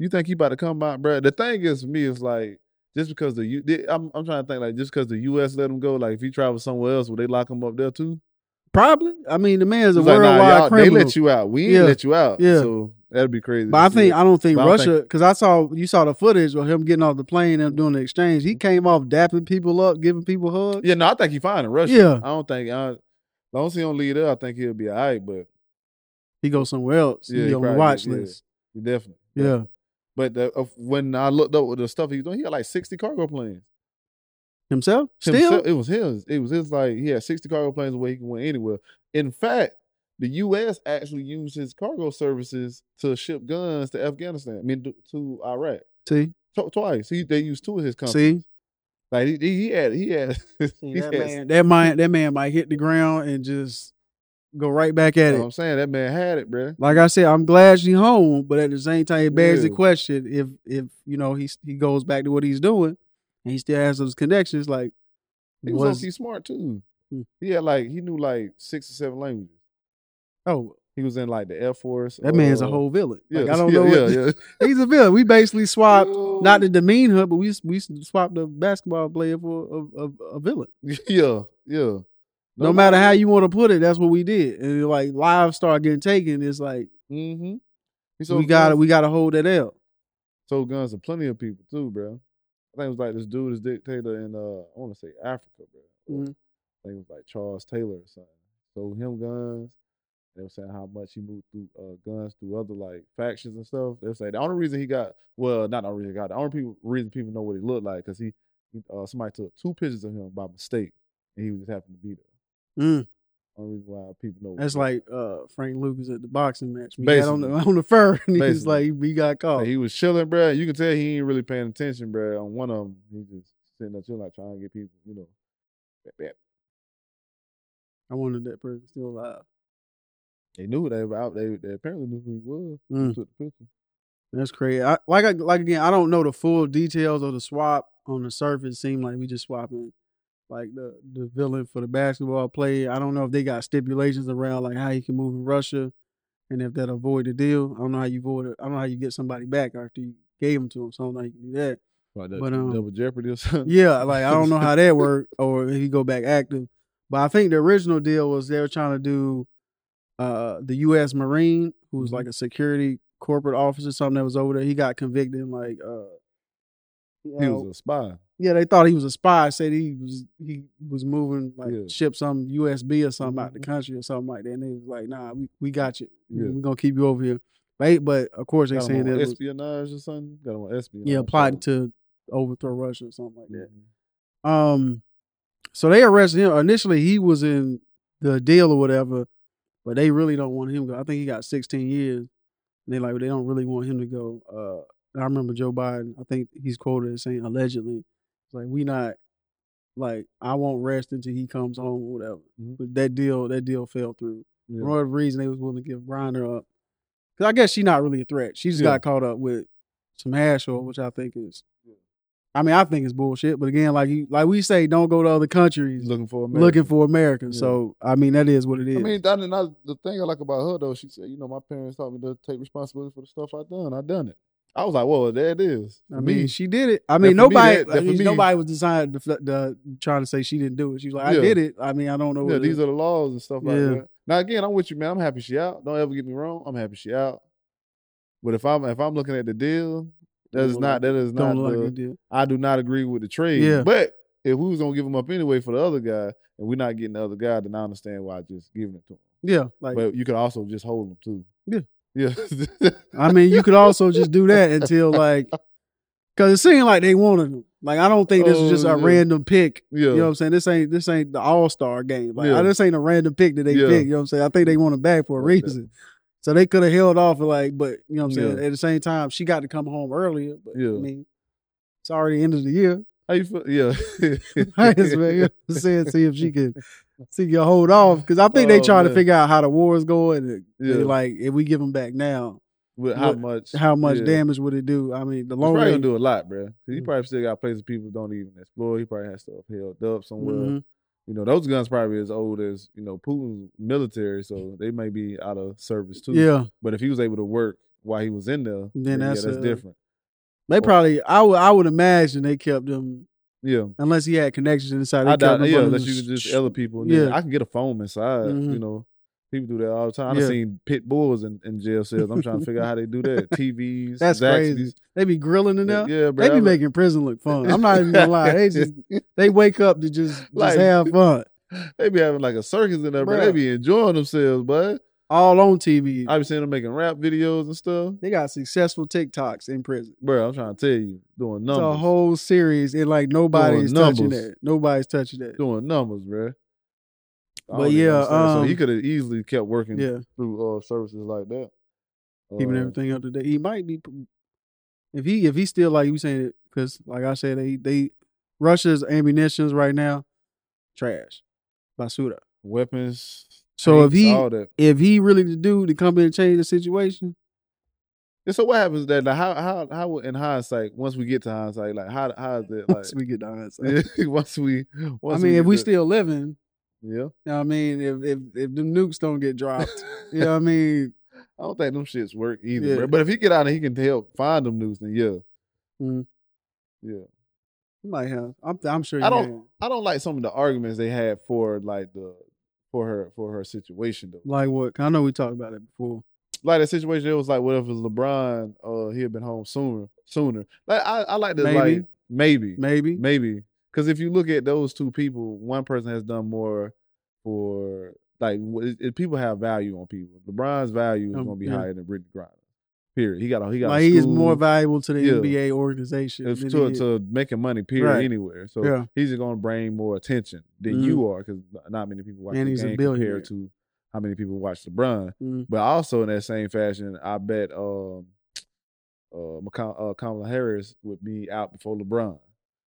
You think he about to come out, bro? The thing is, for me, it's like just because the U, I'm, I'm trying to think like just because the U.S. let him go, like if he travels somewhere else, would they lock him up there too? Probably. I mean, the man's a It's like, nah, worldwide they let you out. We ain't Yeah. let you out. Yeah. So that'd be crazy. But I think. I don't think But Russia because I saw you saw the footage of him getting off the plane and doing the exchange. He came off dapping people up, giving people hugs. Yeah, no, I think he fine in Russia. Yeah. I don't think. I, as long as he don't leave there, I think he'll be all right. But He goes somewhere else. Yeah, he he on the watch yeah. list. he definitely. Yeah. But the, of when I looked up with the stuff he was doing, he had like sixty cargo planes. Himself? Still? Himself- it was his. It was his. Like he had sixty cargo planes where he can went anywhere. In fact, the U.S. actually used his cargo services to ship guns to Afghanistan. I mean, to, Iraq See? Tw- twice. He they used two of his companies. See? Like he, he had he had, See, he that had man that man that man might hit the ground and just go right back at You know what it. I'm saying that man had it, bro. Like I said, I'm glad she's home, but at the same time, it bears the question if if you know he's he goes back to what he's doing and he still has those connections, like He was, was smart too. Hmm. He had like he knew like six or seven languages. oh He was in like the Air Force. that man's a uh, whole villain. Yeah, Like, I don't yeah, know. what, Yeah, yeah. He's a villain. We basically swapped not to demean her, but we we swapped the basketball player for a, a, a villain. yeah, yeah. No, matter how you want to put it, that's what we did. And like lives start getting taken, it's like Mm-hmm. we got to we got to hold that L. sold guns to plenty of people too, bro. I think it was like this dude, this dictator in uh, I want to say Africa, bro. Mhm. I think it was like Charles Taylor or something. Sold him guns. They were saying how much he moved through uh, guns through other like factions and stuff. They were saying the only reason he got well, not the only reason he got the only people, reason people know what he looked like because he, he uh, somebody took two pictures of him by mistake and he just happened to be there. Mm. Only reason why people know. That's like uh, Frank Lucas at the boxing match. We got Basically. on the on the fur, and he was like, he got caught. Like, he was chilling, bro. You can tell he ain't really paying attention, bro. On one of them, he just sitting there chilling, like trying to get people, you know. bap, bap. I wonder if that person still alive. They knew they were out. They, they apparently knew who he was. Who Mm. Took the picture. That's crazy. I, like I like again, I don't know the full details of the swap. On the surface, it seemed like we just swapping like the the villain for the basketball player. I don't know if they got stipulations around like how you can move in Russia, and if that avoid the deal. I don't know how you avoid it. I don't know how you get somebody back after you gave them to them. So I don't know how you can do that. Like that But, um, double jeopardy or something. Yeah, like I don't know how that worked or if he go back active. But I think the original deal was they were trying to do uh the US Marine, who was Mhm. like a security corporate officer, something that was over there. He got convicted in like uh he know, was a spy. Yeah, they thought he was a spy, said he was he was moving like Yeah. ship some USB or something out the Mhm. country or something like that. And they was like, nah, we, we got you. Yeah. We're gonna keep you over here. But, but of course they Got saying that it was, espionage or something. Got him on espionage. yeah, plotting to overthrow Russia or something like that. Mhm. Um, so they arrested him. Initially, he was in the deal or whatever, but they really don't want him to go. I think he got 16 years. And they like they don't really want him to go. Uh, I remember Joe Biden. I think he's quoted as saying allegedly, like we not like I won't rest until he comes home or whatever. Mhm. But that deal, that deal fell through. Yeah. For whatever reason, they was willing to give Griner up. Cause I guess she's not really a threat. She just Yeah. got caught up with some hash oil, which I think is. I mean, I think it's bullshit. But again, like you, like we say, don't go to other countries looking for America. looking for America. Yeah. So I mean, that is what it is. I mean, that, and I, the thing I like about her though, she said, you know, my parents taught me to take responsibility for the stuff I done. I done it. I was like, whoa, there it is. I mean, me, she did it. I mean, for me, nobody, that- that I mean, me- nobody was designed to, to trying to say she didn't do it. She was like, I Yeah. did it. I mean, I don't know. yeah, these are the laws and stuff like that. Now again, I'm with you, man. I'm happy she out. Don't ever get me wrong. I'm happy she out. But if I'm if I'm looking at the deal, that is Don't that is not the, like deal. I do not agree with the trade. Yeah. But if we was gonna give him up anyway for the other guy, and we're not getting the other guy, then I understand why just giving it to him. Yeah, like but you could also just hold him too. Yeah. Yeah. I mean, you could also just do that until like, because it seemed like they wanted him. Like I don't think this is just Oh, a yeah. random pick. yeah. You know what I'm saying? This ain't this ain't the All Star game. Like Yeah. this ain't a random pick that they Yeah. pick. You know what I'm saying? I think they want him back for a reason. So they could have held off like, but you know what I'm saying? At the same time, she got to come home earlier. But Yeah. I mean, it's already the end of the year. How you feel? Yeah. I just man, you know what I'm saying, see if she can see you hold off because I think they Oh, trying to figure out how the war is going. And, Yeah. like if we give them back now, With how What- much? how much yeah. damage would it do? I mean, the longer probably they, gonna do a lot, bro. He Mm. probably still got places people don't even explore. He probably has stuff held up somewhere. Mhm. You know, those guns probably as old as you know Putin's military, so they may be out of service too. yeah, But if he was able to work while he was in there, Then yeah, that's, that's uh, different. they probably. I would. I would imagine they kept them Yeah, unless he had connections inside. I doubt. Yeah, unless you could just other people. Yeah, Yeah. I can get a phone inside. Mhm. You know, people do that all the time. I've seen pit bulls in, in jail cells. I'm trying to figure out how they do that. TVs, That's Zaxby's. crazy. They be grilling in there. Yeah, bro. They be I'm like- making prison look fun. I'm not even gonna lie. They just they wake up to just just Like- have fun. They be having like a circus in there, bro. They be enjoying themselves, bud. All on TV. I be seeing them making rap videos and stuff. they got successful TikToks in prison. Bro, I'm trying to tell you, doing numbers. It's a whole series, and like nobody's touching that. Nobody's touching that. doing numbers, bro. I But yeah, understand. so he um, could have easily kept working Yeah, through uh, services like that. keeping Uh, everything up to date. He might be if he if he still like you saying it because like I said they they Russia's ammunitions right now trash. Basura. weapons. So if he that. if he really the dude to come in and change the situation, Yeah, so what happens then? Like, how how how in hindsight, once we get to hindsight, like how how is it like? once we get that yeah, once we, I once mean, if we to- still living, yeah, you know what I mean, if if if the nukes don't get dropped, you know what I mean, I don't think them shits work either, Yeah. bro. But if he get out and he can help find them nukes, then yeah, Mhm. yeah. you might have. I'm I'm sure. I don't- have. I don't like some of the arguments they had for like the for her for her situation though. like what? I know we talked about it before. Like the situation, it was like, what if it was LeBron? Uh, he had been home sooner. Sooner. Like I, I like to Maybe. like maybe Maybe. maybe because if you look at those two people, one person has done more for like wh- it, it- people have value on people. LeBron's value is Um, going to be yeah. higher than Brittney Griner. Period. He got a he got like he is more valuable to the Yeah. NBA organization. it's than to, to making money. Period. Right. Anywhere. So Yeah. he's going to bring more attention than Mhm. you are because not many people watch And he's a billionaire. compared to how many people watch LeBron. Mm. But also in that same fashion, I bet um, uh, uh, Kamala Harris would be out before LeBron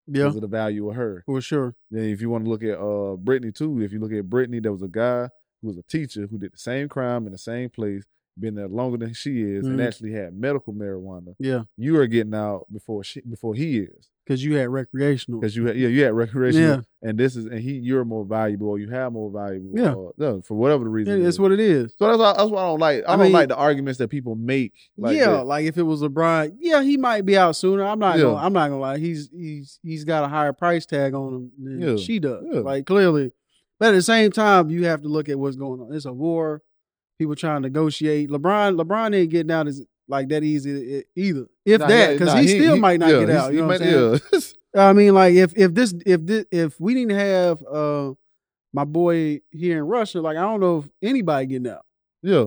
Yeah, because of the value of her. for sure. Then if you want to look at uh Brittney too, if you look at Brittney, there was a guy who was a teacher who did the same crime in the same place, been there longer than she is, and Mhm. actually had medical marijuana. Yeah, You are getting out before she before he is. because you had recreational. Because you had yeah, you had recreational Yeah. and this is and he you're more valuable or you have more valuable Yeah. uh, no, for whatever the reason. Yeah, that's what it is. so that's why, that's why I don't like I, I don't mean- like the arguments that people make. Like yeah, that. like if it was LeBron, yeah, he might be out sooner. I'm not. Yeah. Gonna, I'm not gonna lie. He's he's he's got a higher price tag on him than Yeah. she does. Like clearly, but at the same time, you have to look at what's going on. It's a war. People trying to negotiate. LeBron, LeBron ain't getting out as like that easy either. If Nah, that, because nah, he, still might not yeah, get out. You know what I'm might- saying? yeah. I mean, like if if this if this if we didn't have uh my boy here in Russia, like I don't know if anybody getting out. yeah.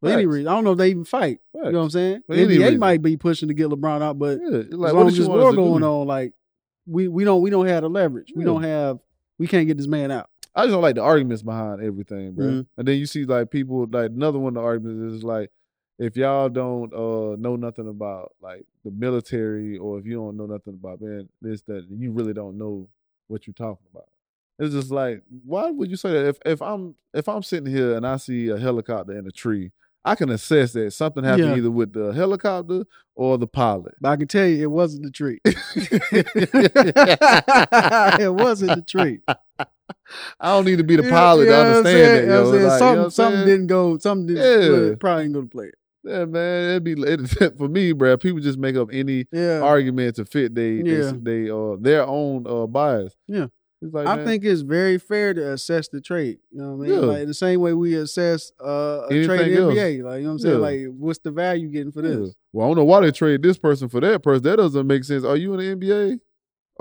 For any reason, I don't know if they even fight. You know what I'm saying? For NBA reason. might be pushing to get LeBron out, but Yeah, like as long as this war going do? on, like we we don't we don't have the leverage. We don't have we can't get this man out. I just don't like the arguments behind everything, bro. Mhm. And then you see like people like another one of the arguments is like if y'all don't uh know nothing about like the military or if you don't know nothing about man this that you really don't know what you're talking about. It's just like why would you say that if if I'm if I'm sitting here and I see a helicopter in a tree, I can assess that something happened Yeah. either with the helicopter or the pilot. But I can tell you, it wasn't the tree. it wasn't the tree. I don't need to be the pilot know to understand that. Yo. I'm saying? You know something what I'm something saying? didn't go. Something didn't. Yeah. probably didn't go to play it. Yeah, man, it'd be it, for me, bro. People just make up any Yeah, argument to fit they Yeah. they, they uh their own uh bias. Yeah. it's like I man, think it's very fair to assess the trade. You know what I mean? Yeah. Like the same way we assess uh, a trade in. NBA. Like you know what I'm saying? Yeah. Like what's the value getting for yeah. this? Well, I don't know why they trade this person for that person. That doesn't make sense. Are you in the NBA?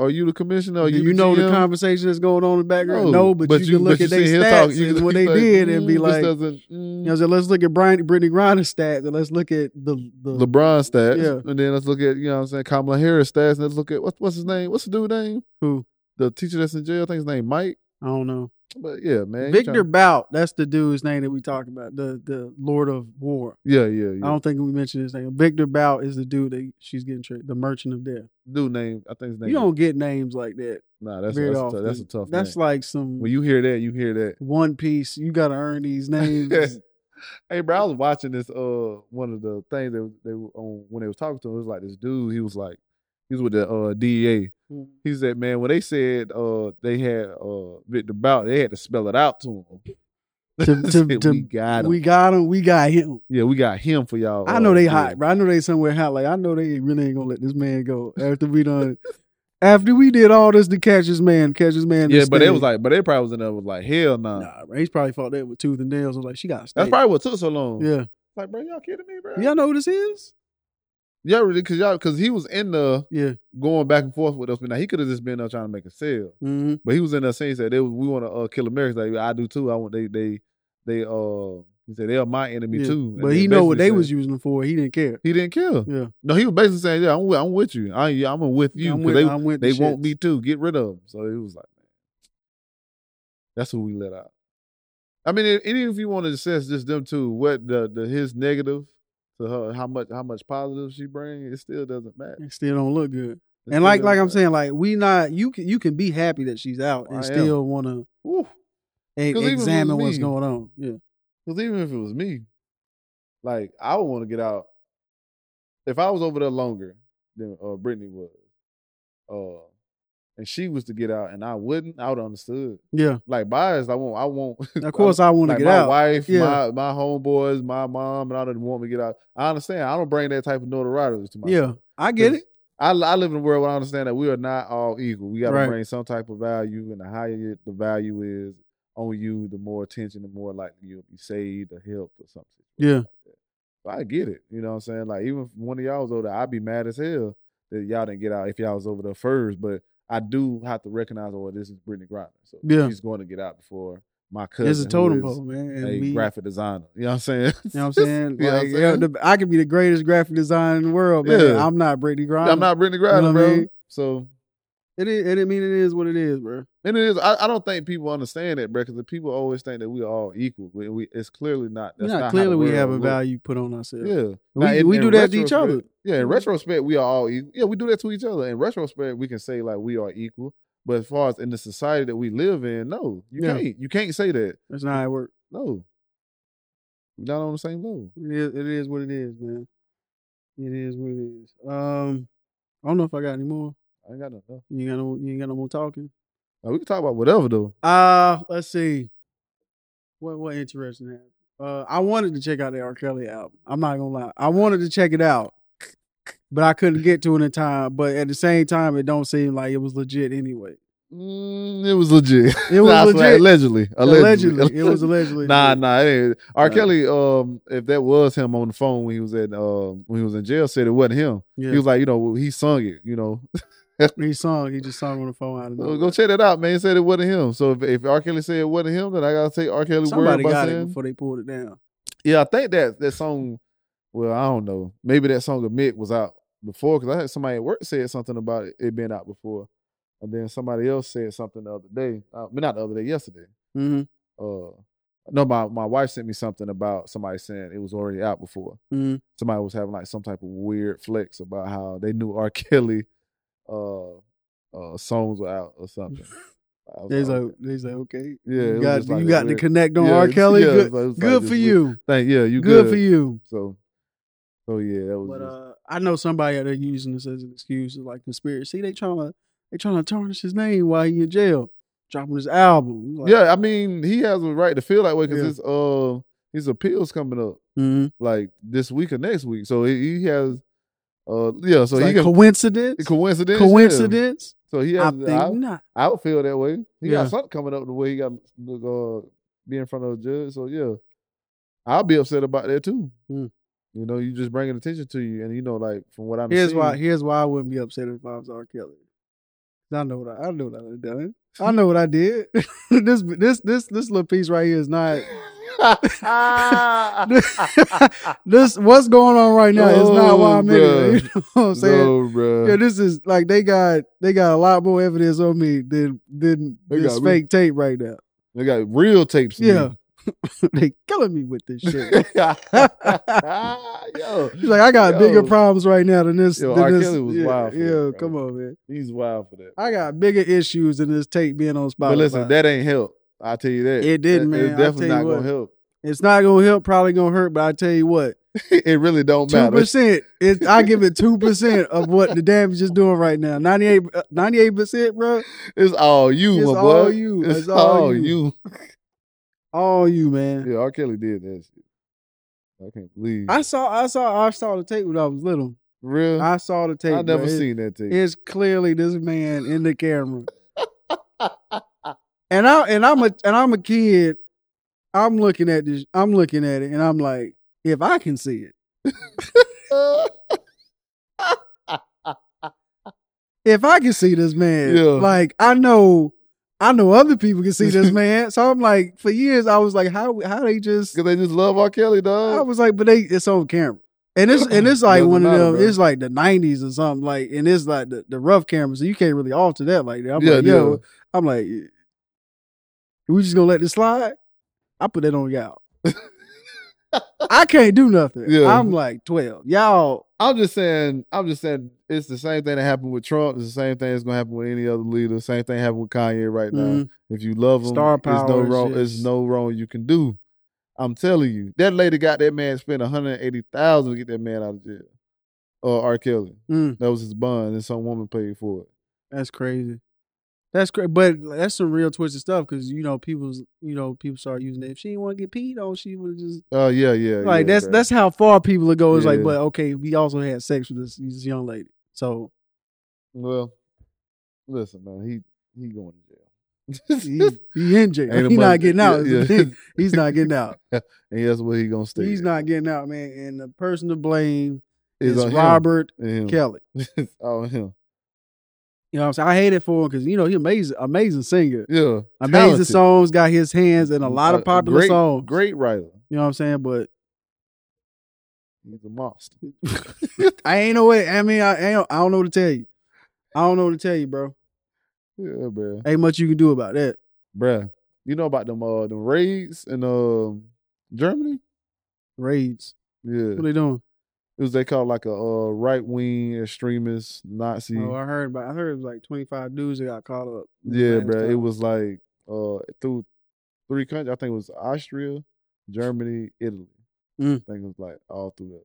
Are you the commissioner? Are you, you the know the conversation that's going on in the background? No, No, but, you, can look but at their stats talk- you and what they like, did and be "Mm, like, doesn't, you mm." know, so let's look at Brian, Brittney Griner stats and let's look at the the LeBron stats, Yeah. and then let's look at you know what I'm saying Kamala Harris stats, and let's look at what, what's his name? What's the dude name? who The teacher that's in jail. I think his name Mike. I don't know. But yeah, man, Victor Bout, that's the dude's name that we talked about, the the Lord of War. Yeah, yeah, I don't think we mentioned his name. Victor Bout is the dude that she's getting traded, the Merchant of Death. Dude name. I think his name. You don't get names like that Nah, that's that's, a, tough- that's a tough. That's name. like some when you hear that, you hear that. One Piece. You got to earn these names. Hey, bro, I was watching this. Uh, one of the things that they were on when they was talking to him. It was like this dude. He was like, he was with the uh DEA. He said, man, when they said uh they had uh Victor Bout, they had to spell it out to him. To- to- said, to- we got him. we got him. We got him. yeah, we got him for y'all. I uh, know they yeah. hot, bro. I know they somewhere hot. Like I know they really ain't gonna let this man go after we done. after we did all this to catch this man, catch this man. Yeah, but they instead. was like, but they probably was in there was like, hell nah. nah, bro. He's probably fought that with tooth and nails. I was like, she got. That's probably what took so long. yeah. Like, bro, y'all kidding me, bro? Y'all know who this is? Yeah, really, cause y'all, cause he was in the Yeah. going back and forth with us. But now he could have just been there trying to make a sale. hmm But he was in there saying he said they was, we want to uh, kill Americans. Like I do too. I want they they they uh he said they're my enemy Yeah. too. And But he know what they said- was using them for. He didn't care. He didn't care. Yeah. No, he was basically saying, yeah, I'm with, I'm with you. I I'm with you I'm with, they I'm with they the want shits. me too. Get rid of them. So it was like, man, that's who we let out. I mean, if- even if you want to assess just them two, what the the his negative her, how much how much positive she bring, it still doesn't matter. It still don't look good. It and like like doesn't I'm saying, like we not you can you can be happy that she's out and I still want to Woo. 'Cause even if it was examine what's me- going on. Yeah. Because even if it was me, like I would want to get out. If I was over there longer than uh, Brittney was, uh, and she was to get out, and I wouldn't, I would have understood. Yeah. Like bias, I won't. I won't. Of course, I want to like get my out. wife, Yeah. my my homeboys, my mom, and all of them want me to get out. I understand. I don't bring that type of notoriety to my Yeah, I get it. I, I live in a world where I understand that we are not all equal. We got to Right. bring some type of value, and the higher the value is on you, the more attention, the more likely you'll be saved or helped or something. Yeah. Like. So I get it. You know what I'm saying? Like even if one of y'all was over there, I'd be mad as hell that y'all didn't get out if y'all was over there first. But I do have to recognize, oh, this is Brittney Griner, so Yeah. she's going to get out before my cousin. It's a totem pole, man. And A we, graphic designer. You know what I'm saying? You know what I'm saying? You know Like, I'm saying? the- I could be the greatest graphic designer in the world, man. Yeah. I'm not Brittney Griner. I'm not Brittney Griner, what I bro. mean? So It is. It, I mean, it is what it is, bro. and it is. I, I don't think people understand that, bro. Because the people always think that we are all equal. We, we it's clearly not. That's Not, not clearly, we have a works. value put on ourselves. Yeah, We, Now, in- we do that to each other. Yeah, in Mhm. retrospect, we are all equal. Yeah, we do that to each other. In retrospect, we can say like we are equal. But as far as in the society that we live in, no, you Yeah. can't. You can't say that. That's not how it works. No, we're not on the same level. It is, it is what it is, man. It is what it is. Um, I don't know if I got any more. I ain't got nothing. You ain't got no. You ain't got no more talking. Now, we can talk about whatever though. Uh let's see. What what interesting happened? Uh, I wanted to check out the R. Kelly album. I'm not gonna lie. I wanted to check it out, but I couldn't get to it in time. But at the same time, it don't seem like it was legit anyway. Mm, it was legit. It was Nah, I swear, legit. allegedly. Allegedly, it was allegedly. Nah, legit. nah. It ain't. R. Nah. Kelly, um, if that was him on the phone when he was at um when he was in jail, said it wasn't him. Yeah, He was like, you know, he sung it. You know, he sung. He just sung on the phone out of go, nowhere. go check that out, man. He said it wasn't him. So if, if R. Kelly said it wasn't him, then I gotta take R. Kelly Somebody word got saying. it before they pulled it down. Yeah, I think that that song. Well, I don't know. Maybe that song of Mick was out before because I had somebody at work said something about it, it being out before, and then somebody else said something the other day. Uh, but not the other day, yesterday. Mm-hmm. Uh, no, my my wife sent me something about somebody saying it was already out before. Mm-hmm. Somebody was having like some type of weird flex about how they knew R. Kelly uh, uh, songs were out or something. They's like, like, they's like, okay, yeah, you got, like you got to connect on Yeah, R. Kelly. yeah, good, like- good for weird- you. Thank yeah, you Good good, for you. So, so yeah, that was. But just- uh, I know somebody out there using this as an excuse, like conspiracy. They trying to they trying to tarnish his name while he in jail, dropping his album. Yeah, I mean, he has a right to feel that way because Yeah. his uh his appeals coming up mhm. like this week or next week. So he, he has uh yeah, so It's he like can coincidence. coincidence. yeah. Coincidence. So he I has. think I, not. I would feel that way. He Yeah. got something coming up the way he got to uh, be in front of a judge. So yeah, I'll be upset about that too. Hmm. You know, you just bringing attention to you, and you know, like from what I'm Here's seeing, why. Here's why I wouldn't be upset if I was R. Kelly. I know what I, I know what I done. I know what I did. this this this this little piece right here is not. this what's going on right now is not why I'm in Oh, it. You know what I'm saying? no, bro. Yeah, this is like they got they got a lot more evidence on me than than They this got real- fake tape right now. They got real tapes. Yeah. me. they killing me with this shit. Yo, He's like, I got Yo. bigger problems right now than this. Yo, than R. this. Kelly was yeah, wild Yeah, that, come on, man. he's wild for that. I got bigger issues than this tape being on Spotify. But listen, that ain't help. I'll tell you that. It didn't, That- man. It's definitely not you gonna help. it's not gonna help. Probably gonna hurt. But I tell you what, it really don't matter. two percent. It I give it two percent of what the damage is doing right now. 98 uh, percent, bro. It's all you, It's my all boy. you. It's, It's all all you. you. All you, man. Yeah, R. Kelly did that shit. I can't believe. I saw, I saw, I saw the tape when I was little. Real. I saw the tape. I never bro. Seen that tape. It's clearly this man in the camera. and I and I'm a and I'm a kid. I'm looking at this. I'm looking at it, and I'm like, if I can see it, if I can see this man, Yeah. like I know, I know other people can see this man. So I'm like, for years, I was like, how how they just? Cause they just love R. Kelly, dog. I was like, but they it's on camera. And it's and it's like one of them. bro. It's like the '90s or something. Like, and it's like the, the rough camera, so you can't really alter that like that. I'm Yeah, like, yo, yeah. I'm like, we just gonna let this slide? I put that on y'all. I can't do nothing. Yeah. I'm like 12. Y'all, I'm just saying. I'm just saying. It's the same thing that happened with Trump. It's the same thing that's gonna happen with any other leader. Same thing happened with Kanye right now. mhm. If you love him, Star there's no wrong. There's no wrong you can do. I'm telling you, that lady got that man spent 180,000 to get that man out of jail. Or R. Kelly. Mm, That was his bond, and some woman paid for it. that's crazy. That's crazy, but that's some real twisted stuff because you know people's you know people start using it. If she didn't want to get peed on, she would just Oh yeah, yeah. like yeah, that's that's how far people would go. It's like, but okay, we also had sex with this, this young lady, so well. Listen, man, he he going to jail. he in jail. Ain't He's not getting out. is Yeah, thing. He's not getting out. and that's where he gonna stay. He's at. not getting out, man. And the person to blame It's is Robert him. Kelly. All him. You know what I'm saying? I hate it for him because you know he amazing, amazing singer, Yeah, amazing talented. songs, got his hands in a lot of a popular great, songs. Great writer. You know what I'm saying? But He's a monster. I ain't no way. I mean, I ain't, I don't know what to tell you. I don't know what to tell you, bro. Yeah, man. Ain't much you can do about that. Bruh. You know about them uh them raids in um Germany? Raids. Yeah. What they doing? It was they called like a uh, right wing extremist Nazi. Oh, I heard about. I heard it was like 25 dudes that got caught up. yeah, bro. It was like uh through three countries. I think it was Austria, Germany, Italy. Mm. I think it was like all through there.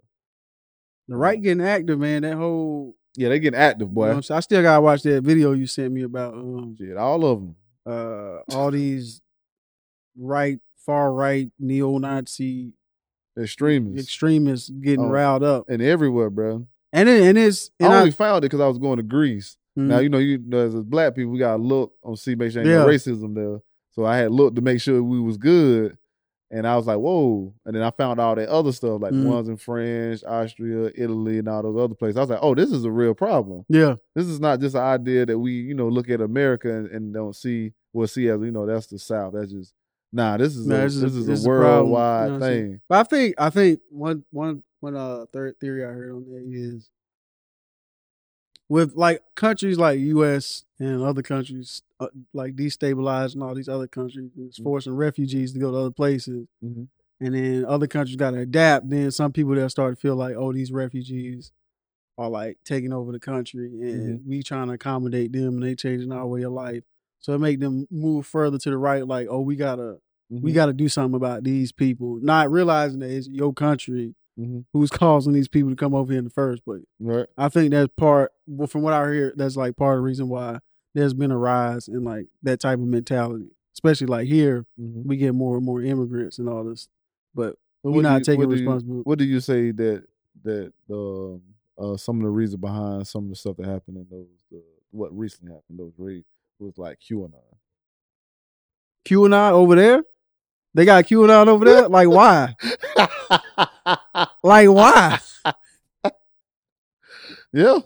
the right getting active, man. That whole. Yeah, they getting active, You know boy. I still gotta watch that video you sent me about um Shit, all of them. uh all these right, far right, neo Nazi Extremists. extremists getting Oh. riled up, and everywhere, bro. and it, and it's and I I, only found it because I was going to Greece. Now Mhm. you know, you know, as black people, we gotta look on see make sure ain't no racism there. So I had looked to make sure we was good, and I was like, whoa. And then I found all that other stuff, like the Mhm. ones in France, Austria, Italy, and all those other places. I was like, oh, this is a real problem. yeah, This is not just an idea that we, you know, look at America and, and don't see. We'll see as you know, that's the South. That's just nah. This is Nah, a, this this is is a- a, this a problem, you know worldwide what I'm saying? thing. But I think I think one one one uh third theory I heard on that is with like countries like U.S. and other countries uh, like destabilizing all these other countries, and it's Mhm. forcing refugees to go to other places, Mhm. and then other countries got to adapt. Then some people that start to feel like, oh, these refugees are like taking over the country, and we trying to accommodate them, and they changing our way of life. So it make them move further to the right, like, oh, we gotta we Mhm. got to do something about these people, not realizing that it's your country Mhm. who's causing these people to come over here in the first place. right. I think that's part, well, from what I hear, that's like part of the reason why there's been a rise in like that type of mentality, especially like here, Mhm. we get more and more immigrants and all this, but we're not you- taking what you- responsibility. What do you say that that um uh some of the reason behind some of the stuff that happened in those the, what recently happened those raids was like QAnon. QAnon over there, they got QAnon over there. Like why? Like why? yeah,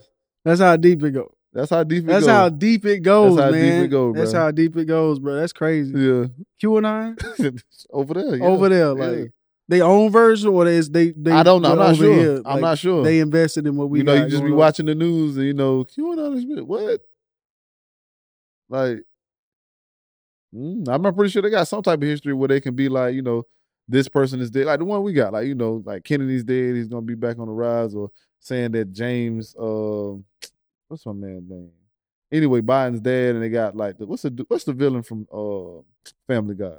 That's how deep it goes. that's how deep it That's goes. how deep it goes, how deep man. it go, That's how deep it goes, bro. That's crazy. yeah, QAnon over there, yeah. over there, yeah. like they own version or they they they. I don't know. I'm not sure. here, I'm like, not sure. They invested in what we. you know, you just be on. watching the news and you know QAnon is what? Like, mm, I'm pretty sure they got some type of history where they can be like, you know, this person is dead, like the one we got, like you know, like Kennedy's dead, he's gonna be back on the rise, or saying that James, uh, what's my man's name? Anyway, Biden's dead, and they got like the, what's the what's the villain from uh Family Guy?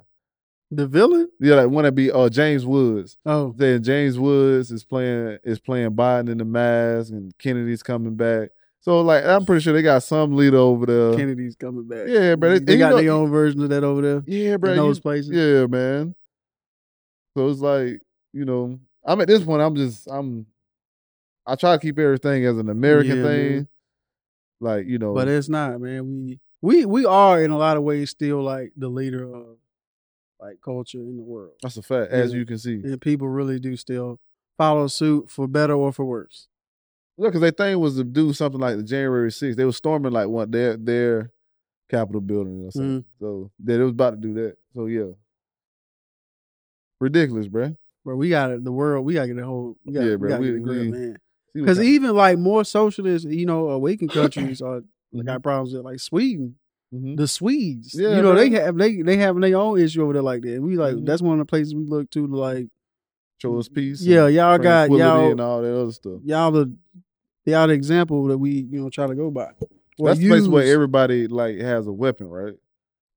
the villain. Yeah, like want to be uh James Woods Oh, saying James Woods is playing is playing Biden in the mask and Kennedy's coming back. So like I'm pretty sure they got some leader over there. Kennedy's coming back. Yeah, bro. They, They, got know- their own version of that over there. Yeah, bro. in you- those places. yeah, man. So it's like you know I'm at this point. I'm just I'm I try to keep everything as an American Yeah, thing. man. Like you know, But it's not, man. We we we are in a lot of ways still like the leader of like culture in the world, that's a fact, as you can see. and people really do still follow suit for better or for worse. Yeah, because their thing was to do something like the January 6th. They were storming like one their their Capitol building or something. Mm-hmm. So that it was about to do that. So yeah, ridiculous, bro. But we got it. The world. We got to get a whole. We got. Yeah, bro, to we- get we- man. Because even like more socialist, you know, awakened countries are Mhm. got problems with, like Sweden. Mhm. The Swedes, Yeah, you know, they have they they have their own issue over there like that. We like Mhm. that's one of the places we look to, like show us peace. yeah, y'all got y'all and all that other stuff. y'all the the example that we you know try to go by. Or That's the place where everybody like has a weapon, right?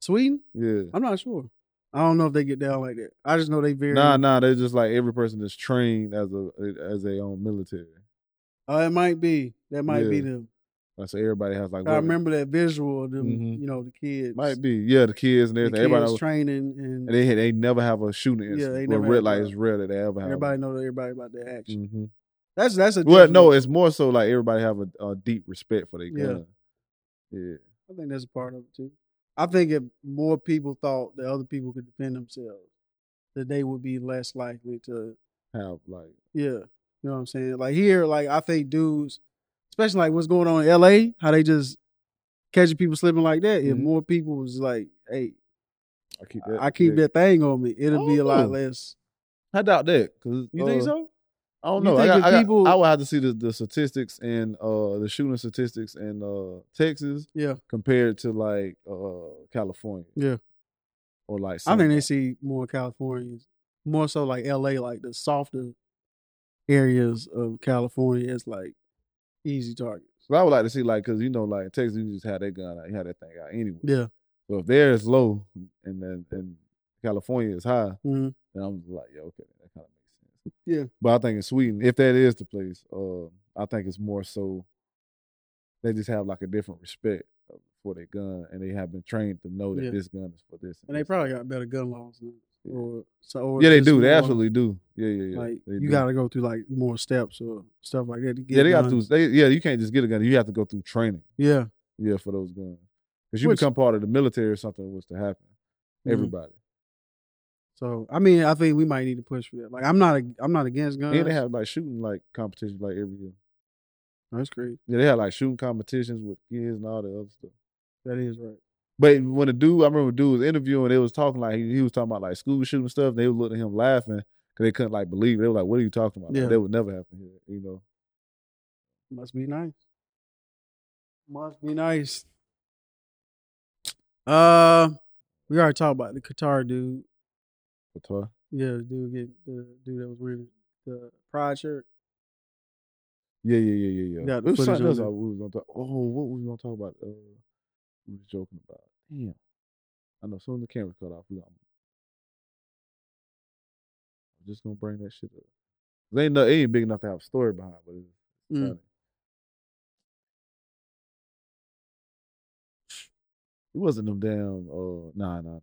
Sweden. Yeah. I'm not sure. I don't know if they get down like that. I just know they very. Nah, nah. They're just like every person is trained as a as their own military. Oh, it might be. That might be Yeah. them. Like, so everybody has like. I remember that visual of them. Mhm. You know, the kids. Might be, yeah. The kids and The everything. kids Everybody, training and, and they they never have a shooting Yeah, they never red have like it's rare that they ever have. everybody know everybody about that action. hmm That's that's a Well, different- no, it's more so like everybody have a, a deep respect for their Yeah. gun. Yeah. I think that's a part of it too. I think if more people thought that other people could defend themselves, that they would be less likely to, Have like yeah, you know what I'm saying. Like here, like I think dudes, especially like what's going on in L.A., how they just catching people slipping like that, if Mhm. more people was like, "Hey, I keep that. I keep yeah. that thing on me," it'll be a lot Oh. less. I doubt that. Cause You think uh, so? I don't You know. I, got, I, got- people- I would have to see the, the statistics and uh the shooting statistics in uh Texas Yeah, compared to like uh California yeah. or like. I think they see more Californians, more so like L.A., like the softer areas of California as like easy targets. So I would like to see like because you know like Texas you just have that gun out, you have that thing out anyway. Yeah. So if theirs low and then and California is high, hmm then I'm like, yeah, okay, that kind of makes sense. Yeah. But I think in Sweden, if that is the place, uh, I think it's more so they just have like a different respect for their gun, and they have been trained to know that Yeah. this gun is for this. And they this. probably got better gun laws. Than. Yeah. Or so, or yeah, they do. They more, absolutely do. Yeah, yeah, yeah. Like They you got to go through like more steps or stuff like that to get. Yeah, they got to. They, yeah, you can't just get a gun. You have to go through training. Yeah, Yeah, for those guns. Because you Which- become part of the military or something was to happen. Mhm. Everybody. So I mean, I think we might need to push for that. Like I'm not, a, I'm not against guns. And they have like shooting like competitions like every year. That's great. Yeah, they have like shooting competitions with kids and all the other stuff. That is right. But when the dude, I remember the dude was interviewing, they was talking like he, he was talking about like school shooting stuff. And they were looking at him laughing because they couldn't like believe it. They were like, "What are you talking about? Like, that would never happen here." You know. Must be nice. Must be nice. Uh, we already talked about the Qatar dude. Yeah, the dude get the dude that was wearing the pride shirt. Yeah, yeah, yeah, yeah, yeah. got the It was footage something on else. I- we was gonna talk. Oh, what was we gonna talk about? Uh, we was joking about. Damn. I know. Soon as the camera cut off, we gonna. I'm just gonna bring that shit up. It ain't, no, it ain't big enough to have a story behind, but it's Mm. funny. It wasn't them damn. Uh, nah, nah, nah.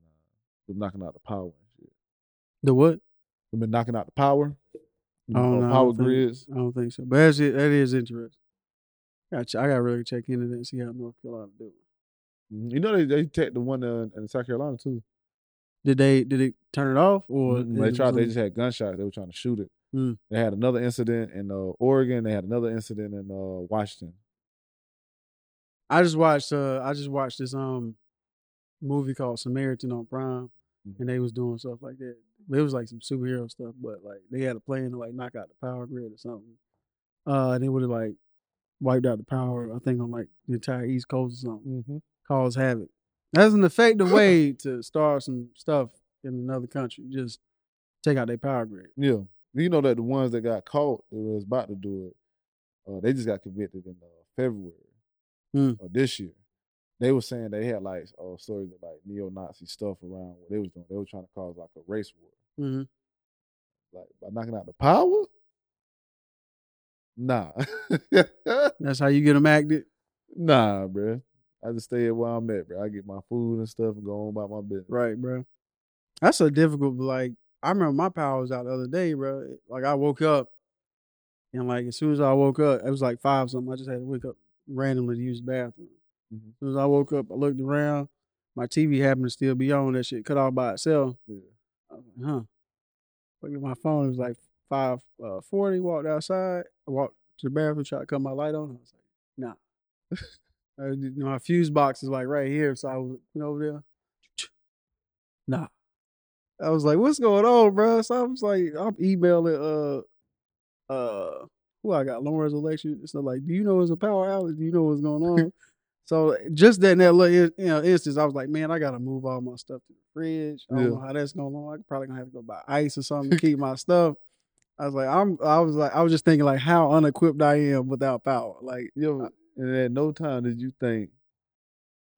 Them knocking out the power. The what? They've been knocking out the power. You Oh, know, no, power think- grids. I don't think so. But that's it. That is interesting. Got ch- I got to really check into that and see how North Carolina do. Mhm. You know they they take the one uh, in South Carolina too. Did they did it turn it off or Mhm. They tried. They just had gunshots. They were trying to shoot it. Mm. They had another incident in uh, Oregon. They had another incident in uh, Washington. I just watched uh I just watched this um movie called Samaritan on Prime. And they was doing stuff like that. It was like some superhero stuff, but like they had a plan to like knock out the power grid or something. Uh and they would have like wiped out the power, I think on like the entire East Coast or something. Mm-hmm. Cause havoc. That's an effective way to start some stuff in another country. Just take out their power grid. Yeah, you know that the ones that got caught, that was about to do it, uh, they just got convicted in uh, February Mm. of this year. They were saying they had like uh, stories of like neo-Nazi stuff around what they was doing. They were trying to cause like a race war, hmm like by knocking out the power. Nah, That's how you get them acted. nah, bruh. I just stay at where I'm at, bro. I get my food and stuff and go on about my business. Right, bro. That's so difficult. Like, I remember my power was out the other day, bro. Like, I woke up, and like as soon as I woke up, it was like five something. I just had to wake up randomly to use the bathroom. Mhm. As soon as I woke up, I looked around. My TV happened to still be on. That shit cut off by itself. Yeah. Like, huh. Looked at my phone. It was like five uh, forty. Walked outside. I walked to the bathroom. Tried to cut my light on. I was like, nah. Uh, you know, my fuse box is like right here, so I was looking over there. Nah. I was like, what's going on, bro? So I was like, I'm emailing uh uh who I got, Lawrence election. So like, do you know it's a power outage? Do you know what's going on? So just that in that little you know, instance, I was like, man, I gotta move all my stuff to the fridge. I don't Yeah. know how that's going on. I'm probably gonna have to go buy ice or something to keep my stuff. I was like, I'm I was like, I was just thinking like how unequipped I am without power. Like Yo, and at no time did you think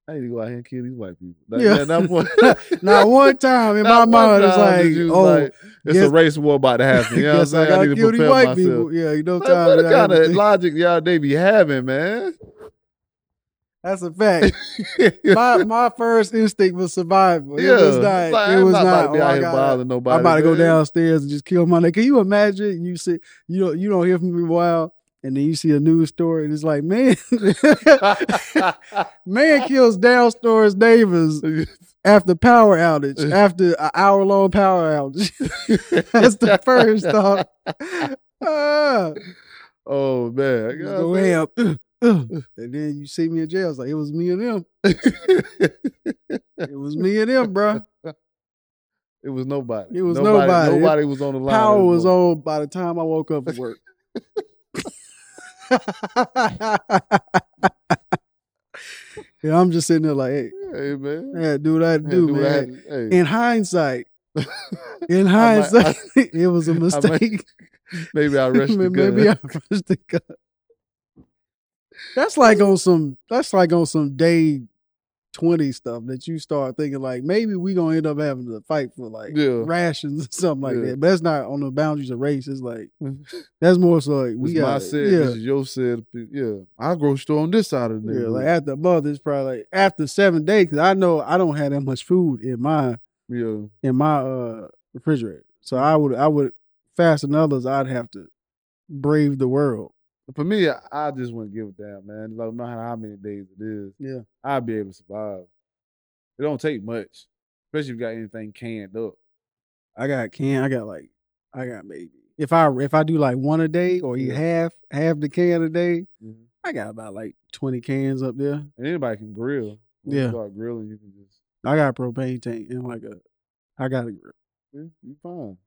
I need to go out here and kill these white people. Like, Yeah. that point, not one time in my not one mind it's like, you oh, like, it's guess- a race war about to happen. You know what I'm I saying? I, gotta need to prepare myself. people. Yeah, you know, Like, time. what I kind of logic y'all they be having, man? That's a fact. my my first instinct was survival. It yeah, was not. like, it I'm was not, not. about to be oh, I here gotta- bothering nobody. I'm about to go downstairs and just kill my nigga. Can you imagine? You see, you don't you don't hear from me a while, and then you see a news story, and it's like, man, man kills downstairs neighbors after power outage, after an hour long power outage. That's the first thought. Ah, oh man, I gotta go ham. and then you see me in jail. It's like it was me and them. It was me and them, bro. It was nobody. It was nobody. Nobody was on the line. Power was on by the time I woke up for work. yeah, I'm just sitting there like, hey, Hey man. I had do what I do, do what I man. had hey. In hindsight, in I might- hindsight, it was a might- mistake. Maybe I rushed the gun. Maybe I rushed the gun. That's like on some. That's like on some day twenty stuff that you start thinking like maybe we gonna end up having to fight for like Yeah. rations or something like Yeah. that. But that's not on the boundaries of race. It's like that's more so like we This my got set. yeah. This is your set. Yeah, I'll grocery store on this side of the Yeah, like after a month, it's probably like after seven days because I know I don't have that much food in my yeah. in my uh refrigerator. So I would I would faster than others. I'd have to brave the world. For me, I, just wouldn't give a damn, man. Like, no matter how many days it is, Yeah. I'll be able to survive. It don't take much, especially if you got anything canned up. I got can. I got like I got maybe if I if I do like one a day or eat Yeah. half half the can a day, Mhm. I got about like twenty cans up there. And anybody can grill. When Yeah. You start grilling, you can just, I got a propane tank and like a I got a grill. yeah, you fine.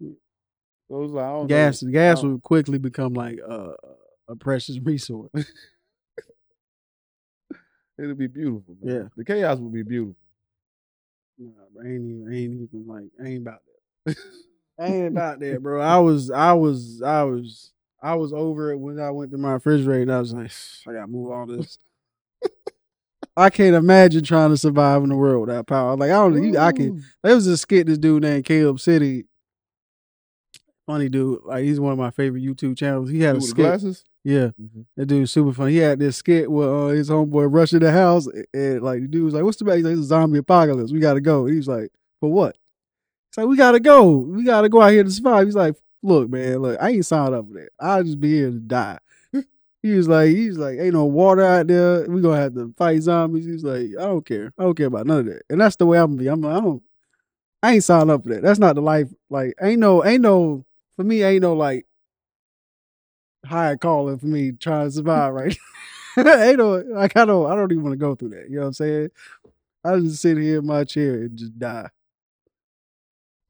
So it's like, I don't gas. know. Gas would quickly become like uh, a precious resource. It'll be beautiful. Man. Yeah. The chaos would be beautiful. Nah, bro, I ain't even, I ain't even like, I ain't about that. I ain't about that, bro. I was, I was, I was, I was over it when I went to my refrigerator. and I was like, I gotta move all this. I can't imagine trying to survive in the world without power. Like I don't, you, I can. There was a skit this dude named Caleb City. Funny dude, like he's one of my favorite YouTube channels. He had Dude a skit. glasses? Yeah, that dude's super funny. He had this skit where uh, his homeboy rushed in the house and, and, like the dude was like, "What's the matter?" He's like, "It's a zombie apocalypse. We gotta go." And he was like, "For what?" He's like, "We gotta go. We gotta go out here to survive." He's like, "Look, man, look, I ain't signed up for that. I'll just be here to die." he was like, "He's like, ain't no water out there. We gonna have to fight zombies." He's like, "I don't care. I don't care about none of that." And that's the way I'm gonna be. I'm like, I don't. I ain't signed up for that. That's not the life. Like, ain't no, ain't no. For me, ain't no like high calling for me trying to survive right ain't no like I don't I don't even want to go through that. You know what I'm saying? I just sit here in my chair and just die.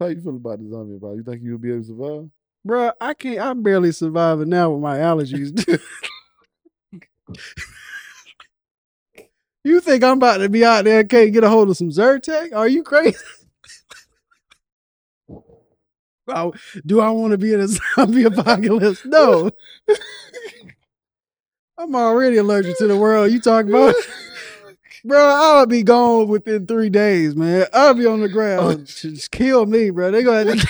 How you feel about the zombie about? You think you'll be able to survive? Bruh, I can't I'm barely surviving now with my allergies. you think I'm about to be out there and can't get a hold of some Zyrtec? Are you crazy? Oh, do I want to be in a zombie apocalypse? No. I'm already allergic to the world. You talk about? Bro, I'll be gone within three days, man. I'll be on the oh, ground. Just kill me, bro. They gonna have to,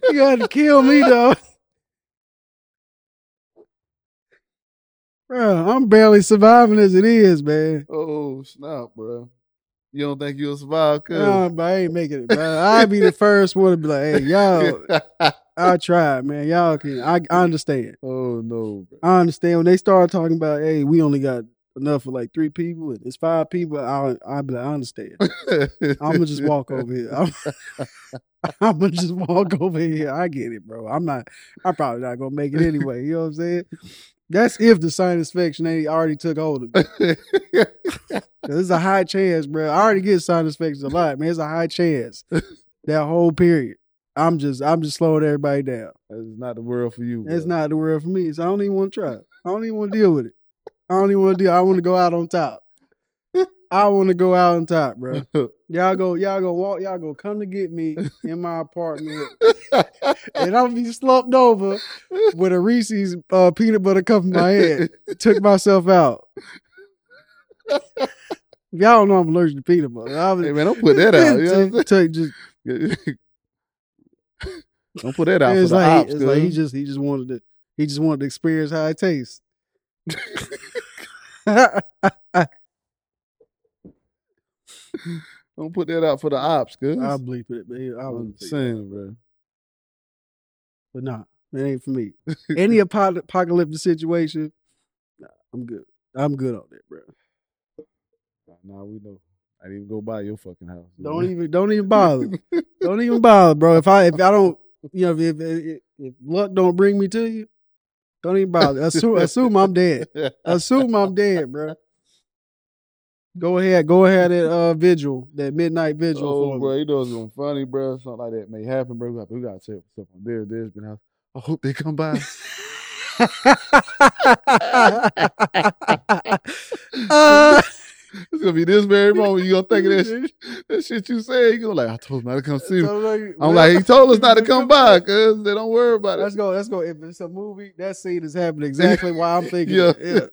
they gonna have to kill me, though. Bro, I'm barely surviving as it is, man. Oh snap, bro! You don't think you'll survive? Cause Nah, but I ain't making it, bro. I'll be the first one to be like, hey, y'all, I tried, man. Y'all can, I, I understand. oh no, bro. I understand when they start talking about, hey, we only got enough for like three people and it's five people. I, I'll be like, I understand. I'm gonna just walk over here. I'm, I'm gonna just walk over here. I get it, bro. I'm not. I'm probably not gonna make it anyway. You know what I'm saying? That's if the sinus already took hold of me. It's a high chance, bro. I already get sinus infections a lot, man. It's a high chance. that whole period. I'm just, I'm just slowing everybody down. That's not the world for you. It's bro. not the world for me. So I don't even want to try. it. I don't even want to deal with it. I don't even want to deal. I want to go out on top. I want to go out on top, bro. Y'all go, y'all go walk, y'all go come to get me in my apartment, and I'll be slumped over with a Reese's uh, peanut butter cup in my head. Took myself out. Y'all don't know I'm allergic to peanut butter. I was, hey man, don't put that out. You know what I'm just, don't put that out for it's the like, ops. it's like he just he just wanted to he just wanted to experience how it tastes. don't put that out for the ops, cuz. I'll bleep it, but I I'm wouldn't say that. saying, bro. But nah, it ain't for me. Any apo- apocalyptic situation, nah, I'm good. I'm good on that, bro. Nah, we know. I didn't even go by your fucking house. Don't even don't even bother. don't even bother, bro. If I if I don't, you know, if if, if luck don't bring me to you, Don't even bother. Assume, assume I'm dead. Assume I'm dead, bro. Go ahead, go ahead at uh vigil, that midnight vigil Oh, for bro, you know it's gonna funny, bro. Something like that may happen, bro. We got, we got to take stuff on there. There's been house. I hope they come by. uh, It's gonna be this very moment. You gonna think of that, shit, that shit you said. You gonna like, I told him not to come see me. like, I'm like, he told us not to come by, cuz they don't worry about it. Let's go. Let's go. If it's a movie, that scene is happening exactly why I'm thinking. Yeah. yeah.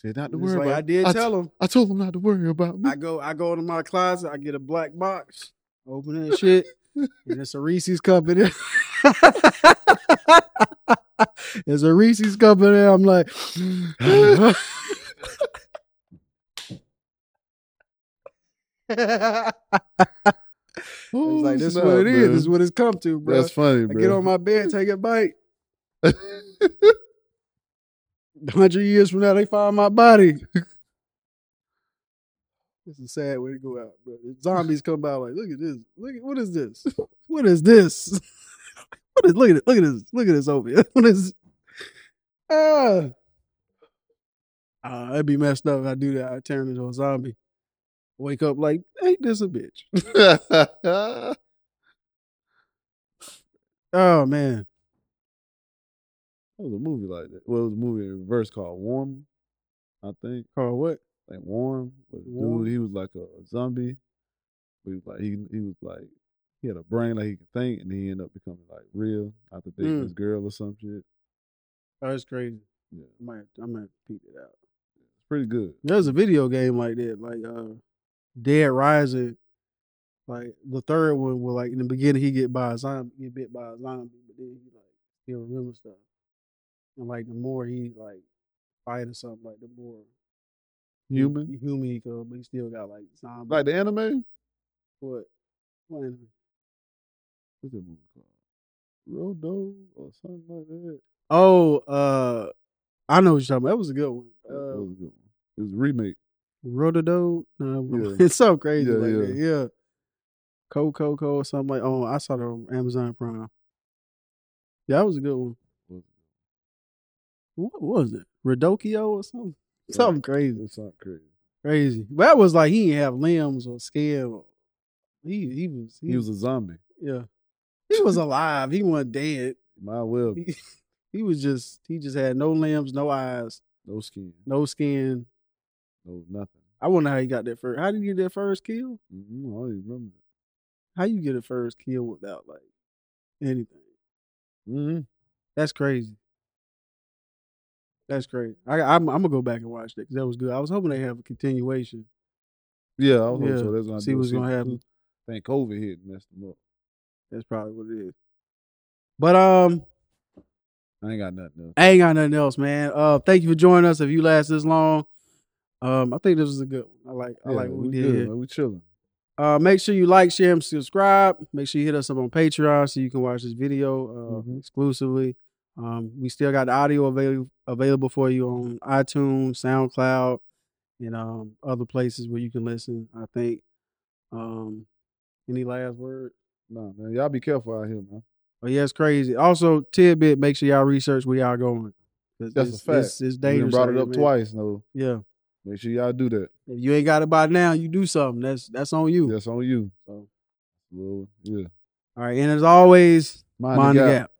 Said not to It's worry like about. I did I tell him. I told him not to worry about me. I go. I go into my closet. I get a black box. Open that shit, and it's a Reese's cup in there. There's a Reese's cup in there. I'm like, It's like oh, this is what it is. This is what it's come to, bro. That's funny, I bro. get on my bed, take a bite. Hundred years from now, they find my body. This is a sad way to go out, bro. The zombies come by like, look at this. Look at what is this? What is this? what is look at it? Look at this. Look at this over here. What is ah? Uh, that'd be messed up if I do that. I turn into a zombie. Wake up like, ain't this a bitch? Oh man. That was a movie like that. Well, it was a movie in reverse called Warm, I think. Carl, what? Like Warm. But Warm? Dude, he was like a zombie. He was like he he was like he had a brain like he could think, and he ended up becoming like real after dating Mm. this girl or some shit. Oh, that's crazy. Yeah, I might, I might peek it out. it's pretty good. There's a video game like that, like uh Dead Rising. Like the third one where like in the beginning he get by a zombie, get bit by a zombie, but then he like he'll remember stuff. And like the more he like fight or something, like the more Human, he, human he go, but he still got like zombie. like the anime. what? What anime? What's that movie called? Rodo or something like that. Oh, uh, I know what you're talking about. That was a good one. that Uh, was a good one. It was a remake. Rotodo. No, Yeah. it's so crazy Yeah, like yeah. that. Yeah. Coco Coco or something like. Oh, I saw on Amazon Prime. Yeah, that was a good one. What was it? Redokio or something? Something crazy, something crazy. crazy. But that was like he didn't have limbs or skin. He he was He was a zombie. yeah. He was alive. He wasn't dead. My will. He, he was just he just had no limbs, no eyes, no skin, no skin. no nothing. I wonder how he got that first. How did you get that first kill? Mm-hmm. I don't even remember. How you get a first kill without like anything? Mm-hmm. That's crazy. That's great. I, I'm, I'm gonna go back and watch that because that was good. I was hoping they have a continuation. Yeah, I hope Yeah, so. That's see what's gonna happen. I think COVID hit and messed them up. That's probably what it is. But um, I ain't got nothing else. I ain't got nothing else, man. Uh, thank you for joining us. If you last this long, um, I think this was a good one. I like, I like what we, we did. good. We chilling. Uh, make sure you like, share, and subscribe. Make sure you hit us up on Patreon so you can watch this video uh, Mhm. exclusively. Um, we still got the audio available available for you on iTunes, SoundCloud, and um, other places where you can listen. I think. Um, any last word? Nah, man. Y'all be careful out here, man. Oh yeah, it's crazy. Also, tidbit: make sure y'all research where y'all going. That's a it's, fact. It's, it's dangerous. brought it up man. twice. No, Yeah. make sure y'all do that. If you ain't got it by now, you do something. That's that's on you. That's on you. So, yeah. all right, and as always, Mind, mind the the gap. gap.